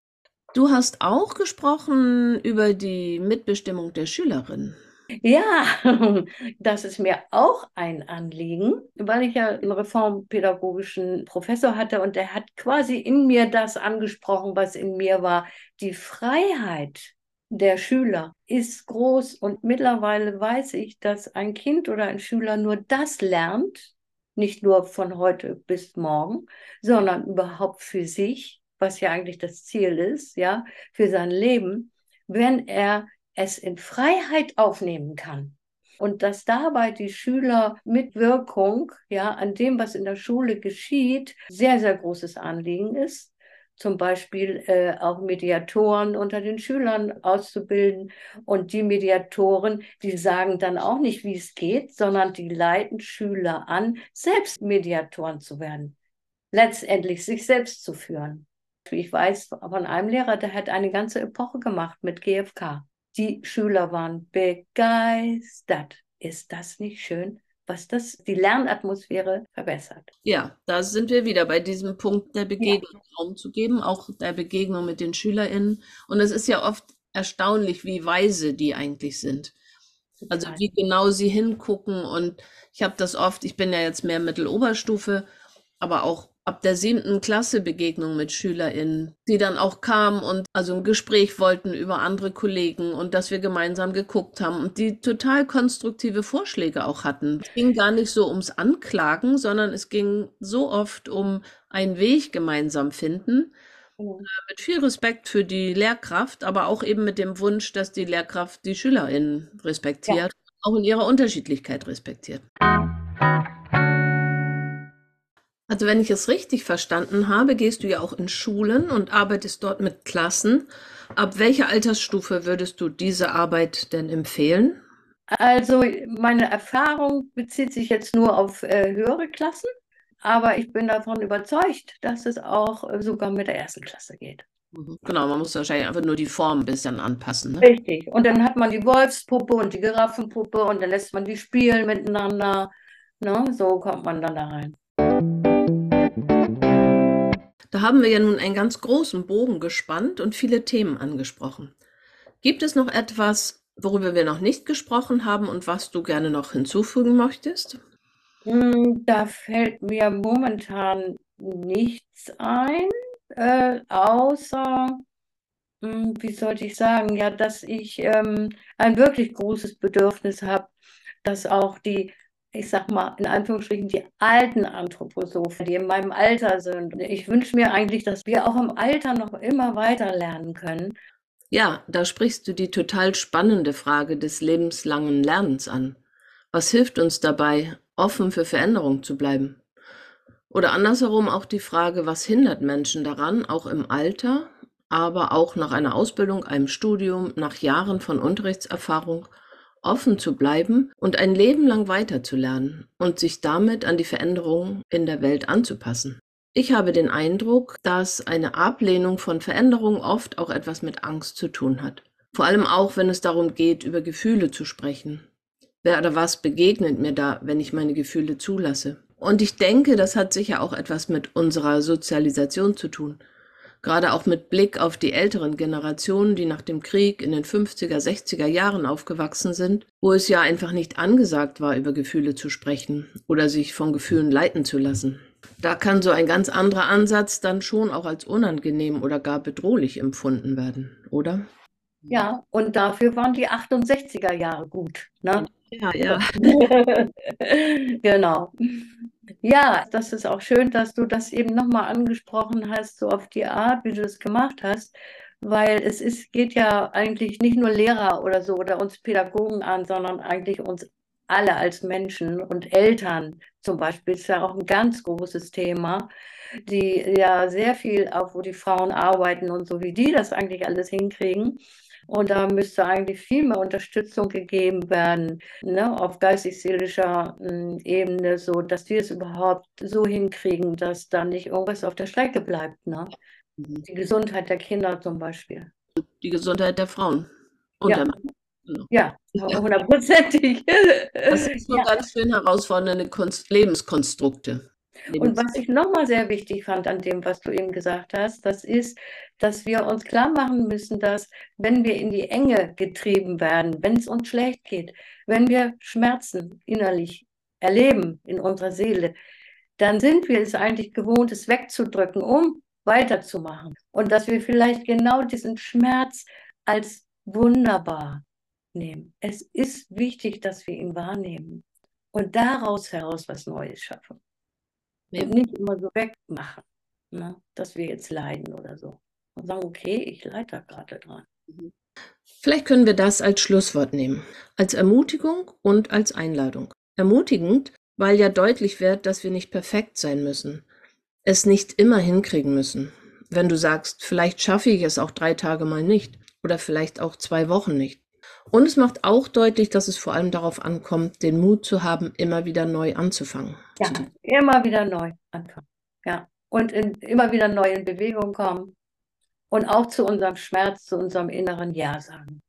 B: Du hast auch gesprochen über die Mitbestimmung der Schülerin.
A: Ja, das ist mir auch ein Anliegen, weil ich ja einen reformpädagogischen Professor hatte und der hat quasi in mir das angesprochen, was in mir war. Die Freiheit der Schüler ist groß und mittlerweile weiß ich, dass ein Kind oder ein Schüler nur das lernt, nicht nur von heute bis morgen, sondern überhaupt für sich, was ja eigentlich das Ziel ist, ja, für sein Leben, wenn er es in Freiheit aufnehmen kann. Und dass dabei die Schüler mit Wirkung, ja, an dem, was in der Schule geschieht, sehr, sehr großes Anliegen ist. Zum Beispiel äh, auch Mediatoren unter den Schülern auszubilden. Und die Mediatoren, die sagen dann auch nicht, wie es geht, sondern die leiten Schüler an, selbst Mediatoren zu werden. Letztendlich sich selbst zu führen. Ich weiß von einem Lehrer, der hat eine ganze Epoche gemacht mit GFK. Die Schüler waren begeistert. Ist das nicht schön? was das die Lernatmosphäre verbessert.
B: Ja, da sind wir wieder bei diesem Punkt der Begegnung ja. Raum zu geben, auch der Begegnung mit den SchülerInnen. Und es ist ja oft erstaunlich, wie weise die eigentlich sind. Also wie genau sie hingucken. Und ich habe das oft, ich bin ja jetzt mehr Mitteloberstufe, aber auch ab der siebten Klasse Begegnung mit SchülerInnen, die dann auch kamen und also ein Gespräch wollten über andere Kollegen und dass wir gemeinsam geguckt haben und die total konstruktive Vorschläge auch hatten. Es ging gar nicht so ums Anklagen, sondern es ging so oft um einen Weg gemeinsam finden. Oh. Mit viel Respekt für die Lehrkraft, aber auch eben mit dem Wunsch, dass die Lehrkraft die SchülerInnen respektiert, ja. auch in ihrer Unterschiedlichkeit respektiert. Also wenn ich es richtig verstanden habe, gehst du ja auch in Schulen und arbeitest dort mit Klassen. Ab welcher Altersstufe würdest du diese Arbeit denn empfehlen?
A: Also meine Erfahrung bezieht sich jetzt nur auf äh, höhere Klassen, aber ich bin davon überzeugt, dass es auch äh, sogar mit der ersten Klasse geht.
B: Mhm. Genau, man muss wahrscheinlich einfach nur die Form ein bisschen anpassen. Ne?
A: Richtig. Und dann hat man die Wolfspuppe und die Giraffenpuppe und dann lässt man die spielen miteinander. Ne? So kommt man dann da rein.
B: Da haben wir ja nun einen ganz großen Bogen gespannt und viele Themen angesprochen. Gibt es noch etwas, worüber wir noch nicht gesprochen haben und was du gerne noch hinzufügen möchtest?
A: Hm, da fällt mir momentan nichts ein, äh, außer, hm, wie sollte ich sagen, ja, dass ich ähm, ein wirklich großes Bedürfnis habe, dass auch die ich sag mal, in Anführungsstrichen die alten Anthroposophen, die in meinem Alter sind. Ich wünsche mir eigentlich, dass wir auch im Alter noch immer weiter lernen können.
B: Ja, da sprichst du die total spannende Frage des lebenslangen Lernens an. Was hilft uns dabei, offen für Veränderung zu bleiben? Oder andersherum auch die Frage, was hindert Menschen daran, auch im Alter, aber auch nach einer Ausbildung, einem Studium, nach Jahren von Unterrichtserfahrung, offen zu bleiben und ein Leben lang weiterzulernen und sich damit an die Veränderungen in der Welt anzupassen. Ich habe den Eindruck, dass eine Ablehnung von Veränderung oft auch etwas mit Angst zu tun hat. Vor allem auch, wenn es darum geht, über Gefühle zu sprechen. Wer oder was begegnet mir da, wenn ich meine Gefühle zulasse? Und ich denke, das hat sicher auch etwas mit unserer Sozialisation zu tun. Gerade auch mit Blick auf die älteren Generationen, die nach dem Krieg in den 50er, 60er Jahren aufgewachsen sind, wo es ja einfach nicht angesagt war, über Gefühle zu sprechen oder sich von Gefühlen leiten zu lassen. Da kann so ein ganz anderer Ansatz dann schon auch als unangenehm oder gar bedrohlich empfunden werden, oder?
A: Ja, und dafür waren die 68er Jahre gut. Ne?
B: Ja, ja.
A: genau. Ja, das ist auch schön, dass du das eben nochmal angesprochen hast, so auf die Art, wie du das gemacht hast, weil es ist, geht ja eigentlich nicht nur Lehrer oder so oder uns Pädagogen an, sondern eigentlich uns alle als Menschen und Eltern zum Beispiel ist ja auch ein ganz großes Thema, die ja sehr viel, auch wo die Frauen arbeiten und so, wie die das eigentlich alles hinkriegen. Und da müsste eigentlich viel mehr Unterstützung gegeben werden, ne, auf geistig-seelischer hm, Ebene, so dass die es überhaupt so hinkriegen, dass da nicht irgendwas auf der Strecke bleibt. Ne? Mhm. Die Gesundheit der Kinder zum Beispiel.
B: Die Gesundheit der Frauen. Und
A: ja.
B: der
A: Mann. Ja, hundertprozentig.
B: Das sind so ja. ganz schön herausfordernde Kunst Lebenskonstrukte.
A: Und was ich nochmal sehr wichtig fand an dem, was du eben gesagt hast, das ist, dass wir uns klar machen müssen, dass wenn wir in die Enge getrieben werden, wenn es uns schlecht geht, wenn wir Schmerzen innerlich erleben in unserer Seele, dann sind wir es eigentlich gewohnt, es wegzudrücken, um weiterzumachen. Und dass wir vielleicht genau diesen Schmerz als wunderbar nehmen. Es ist wichtig, dass wir ihn wahrnehmen und daraus heraus was Neues schaffen. Ja. Und nicht immer so wegmachen, ne? dass wir jetzt leiden oder so. Und sagen, okay, ich leide da gerade dran. Mhm.
B: Vielleicht können wir das als Schlusswort nehmen, als Ermutigung und als Einladung. Ermutigend, weil ja deutlich wird, dass wir nicht perfekt sein müssen, es nicht immer hinkriegen müssen. Wenn du sagst, vielleicht schaffe ich es auch drei Tage mal nicht oder vielleicht auch zwei Wochen nicht. Und es macht auch deutlich, dass es vor allem darauf ankommt, den Mut zu haben, immer wieder neu anzufangen.
A: Ja, immer wieder neu anfangen. Ja. Und in, immer wieder neu in Bewegung kommen und auch zu unserem Schmerz, zu unserem inneren Ja sagen.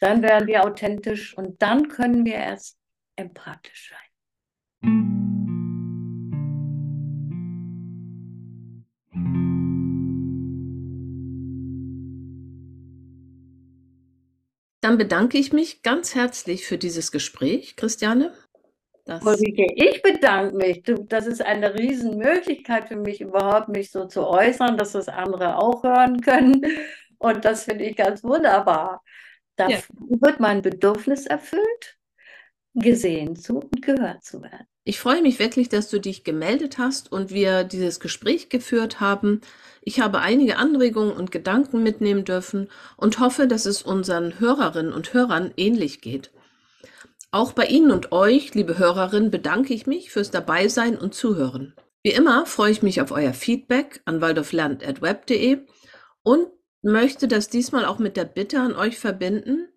A: Dann werden wir authentisch und dann können wir erst empathisch sein.
B: Dann bedanke ich mich ganz herzlich für dieses Gespräch, Christiane.
A: Das ich bedanke mich. das ist eine Riesenmöglichkeit für mich, überhaupt mich so zu äußern, dass das andere auch hören können. Und das finde ich ganz wunderbar. Da ja. wird mein Bedürfnis erfüllt, gesehen zu und gehört zu werden.
B: Ich freue mich wirklich, dass du dich gemeldet hast und wir dieses Gespräch geführt haben. Ich habe einige Anregungen und Gedanken mitnehmen dürfen und hoffe, dass es unseren Hörerinnen und Hörern ähnlich geht. Auch bei Ihnen und euch, liebe Hörerinnen, bedanke ich mich fürs Dabeisein und Zuhören. Wie immer freue ich mich auf euer Feedback an waldorflernt.web.de und möchte das diesmal auch mit der Bitte an euch verbinden,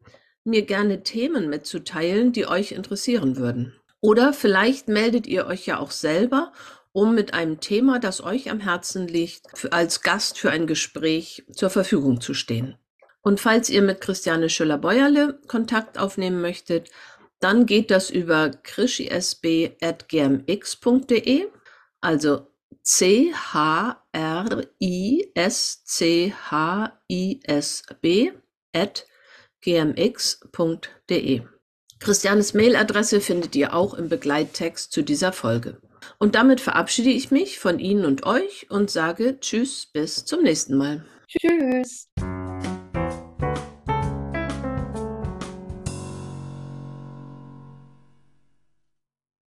B: mir gerne Themen mitzuteilen, die euch interessieren würden. Oder vielleicht meldet ihr euch ja auch selber, um mit einem Thema, das euch am Herzen liegt, für, als Gast für ein Gespräch zur Verfügung zu stehen. Und falls ihr mit Christiane Schüller-Beuerle Kontakt aufnehmen möchtet, dann geht das über krischi.sb.gmx.de, also C-H-R-I-S-C-H-I-S-B gmx.de. Christianes Mailadresse findet ihr auch im Begleittext zu dieser Folge. Und damit verabschiede ich mich von Ihnen und euch und sage Tschüss, bis zum nächsten Mal.
A: Tschüss.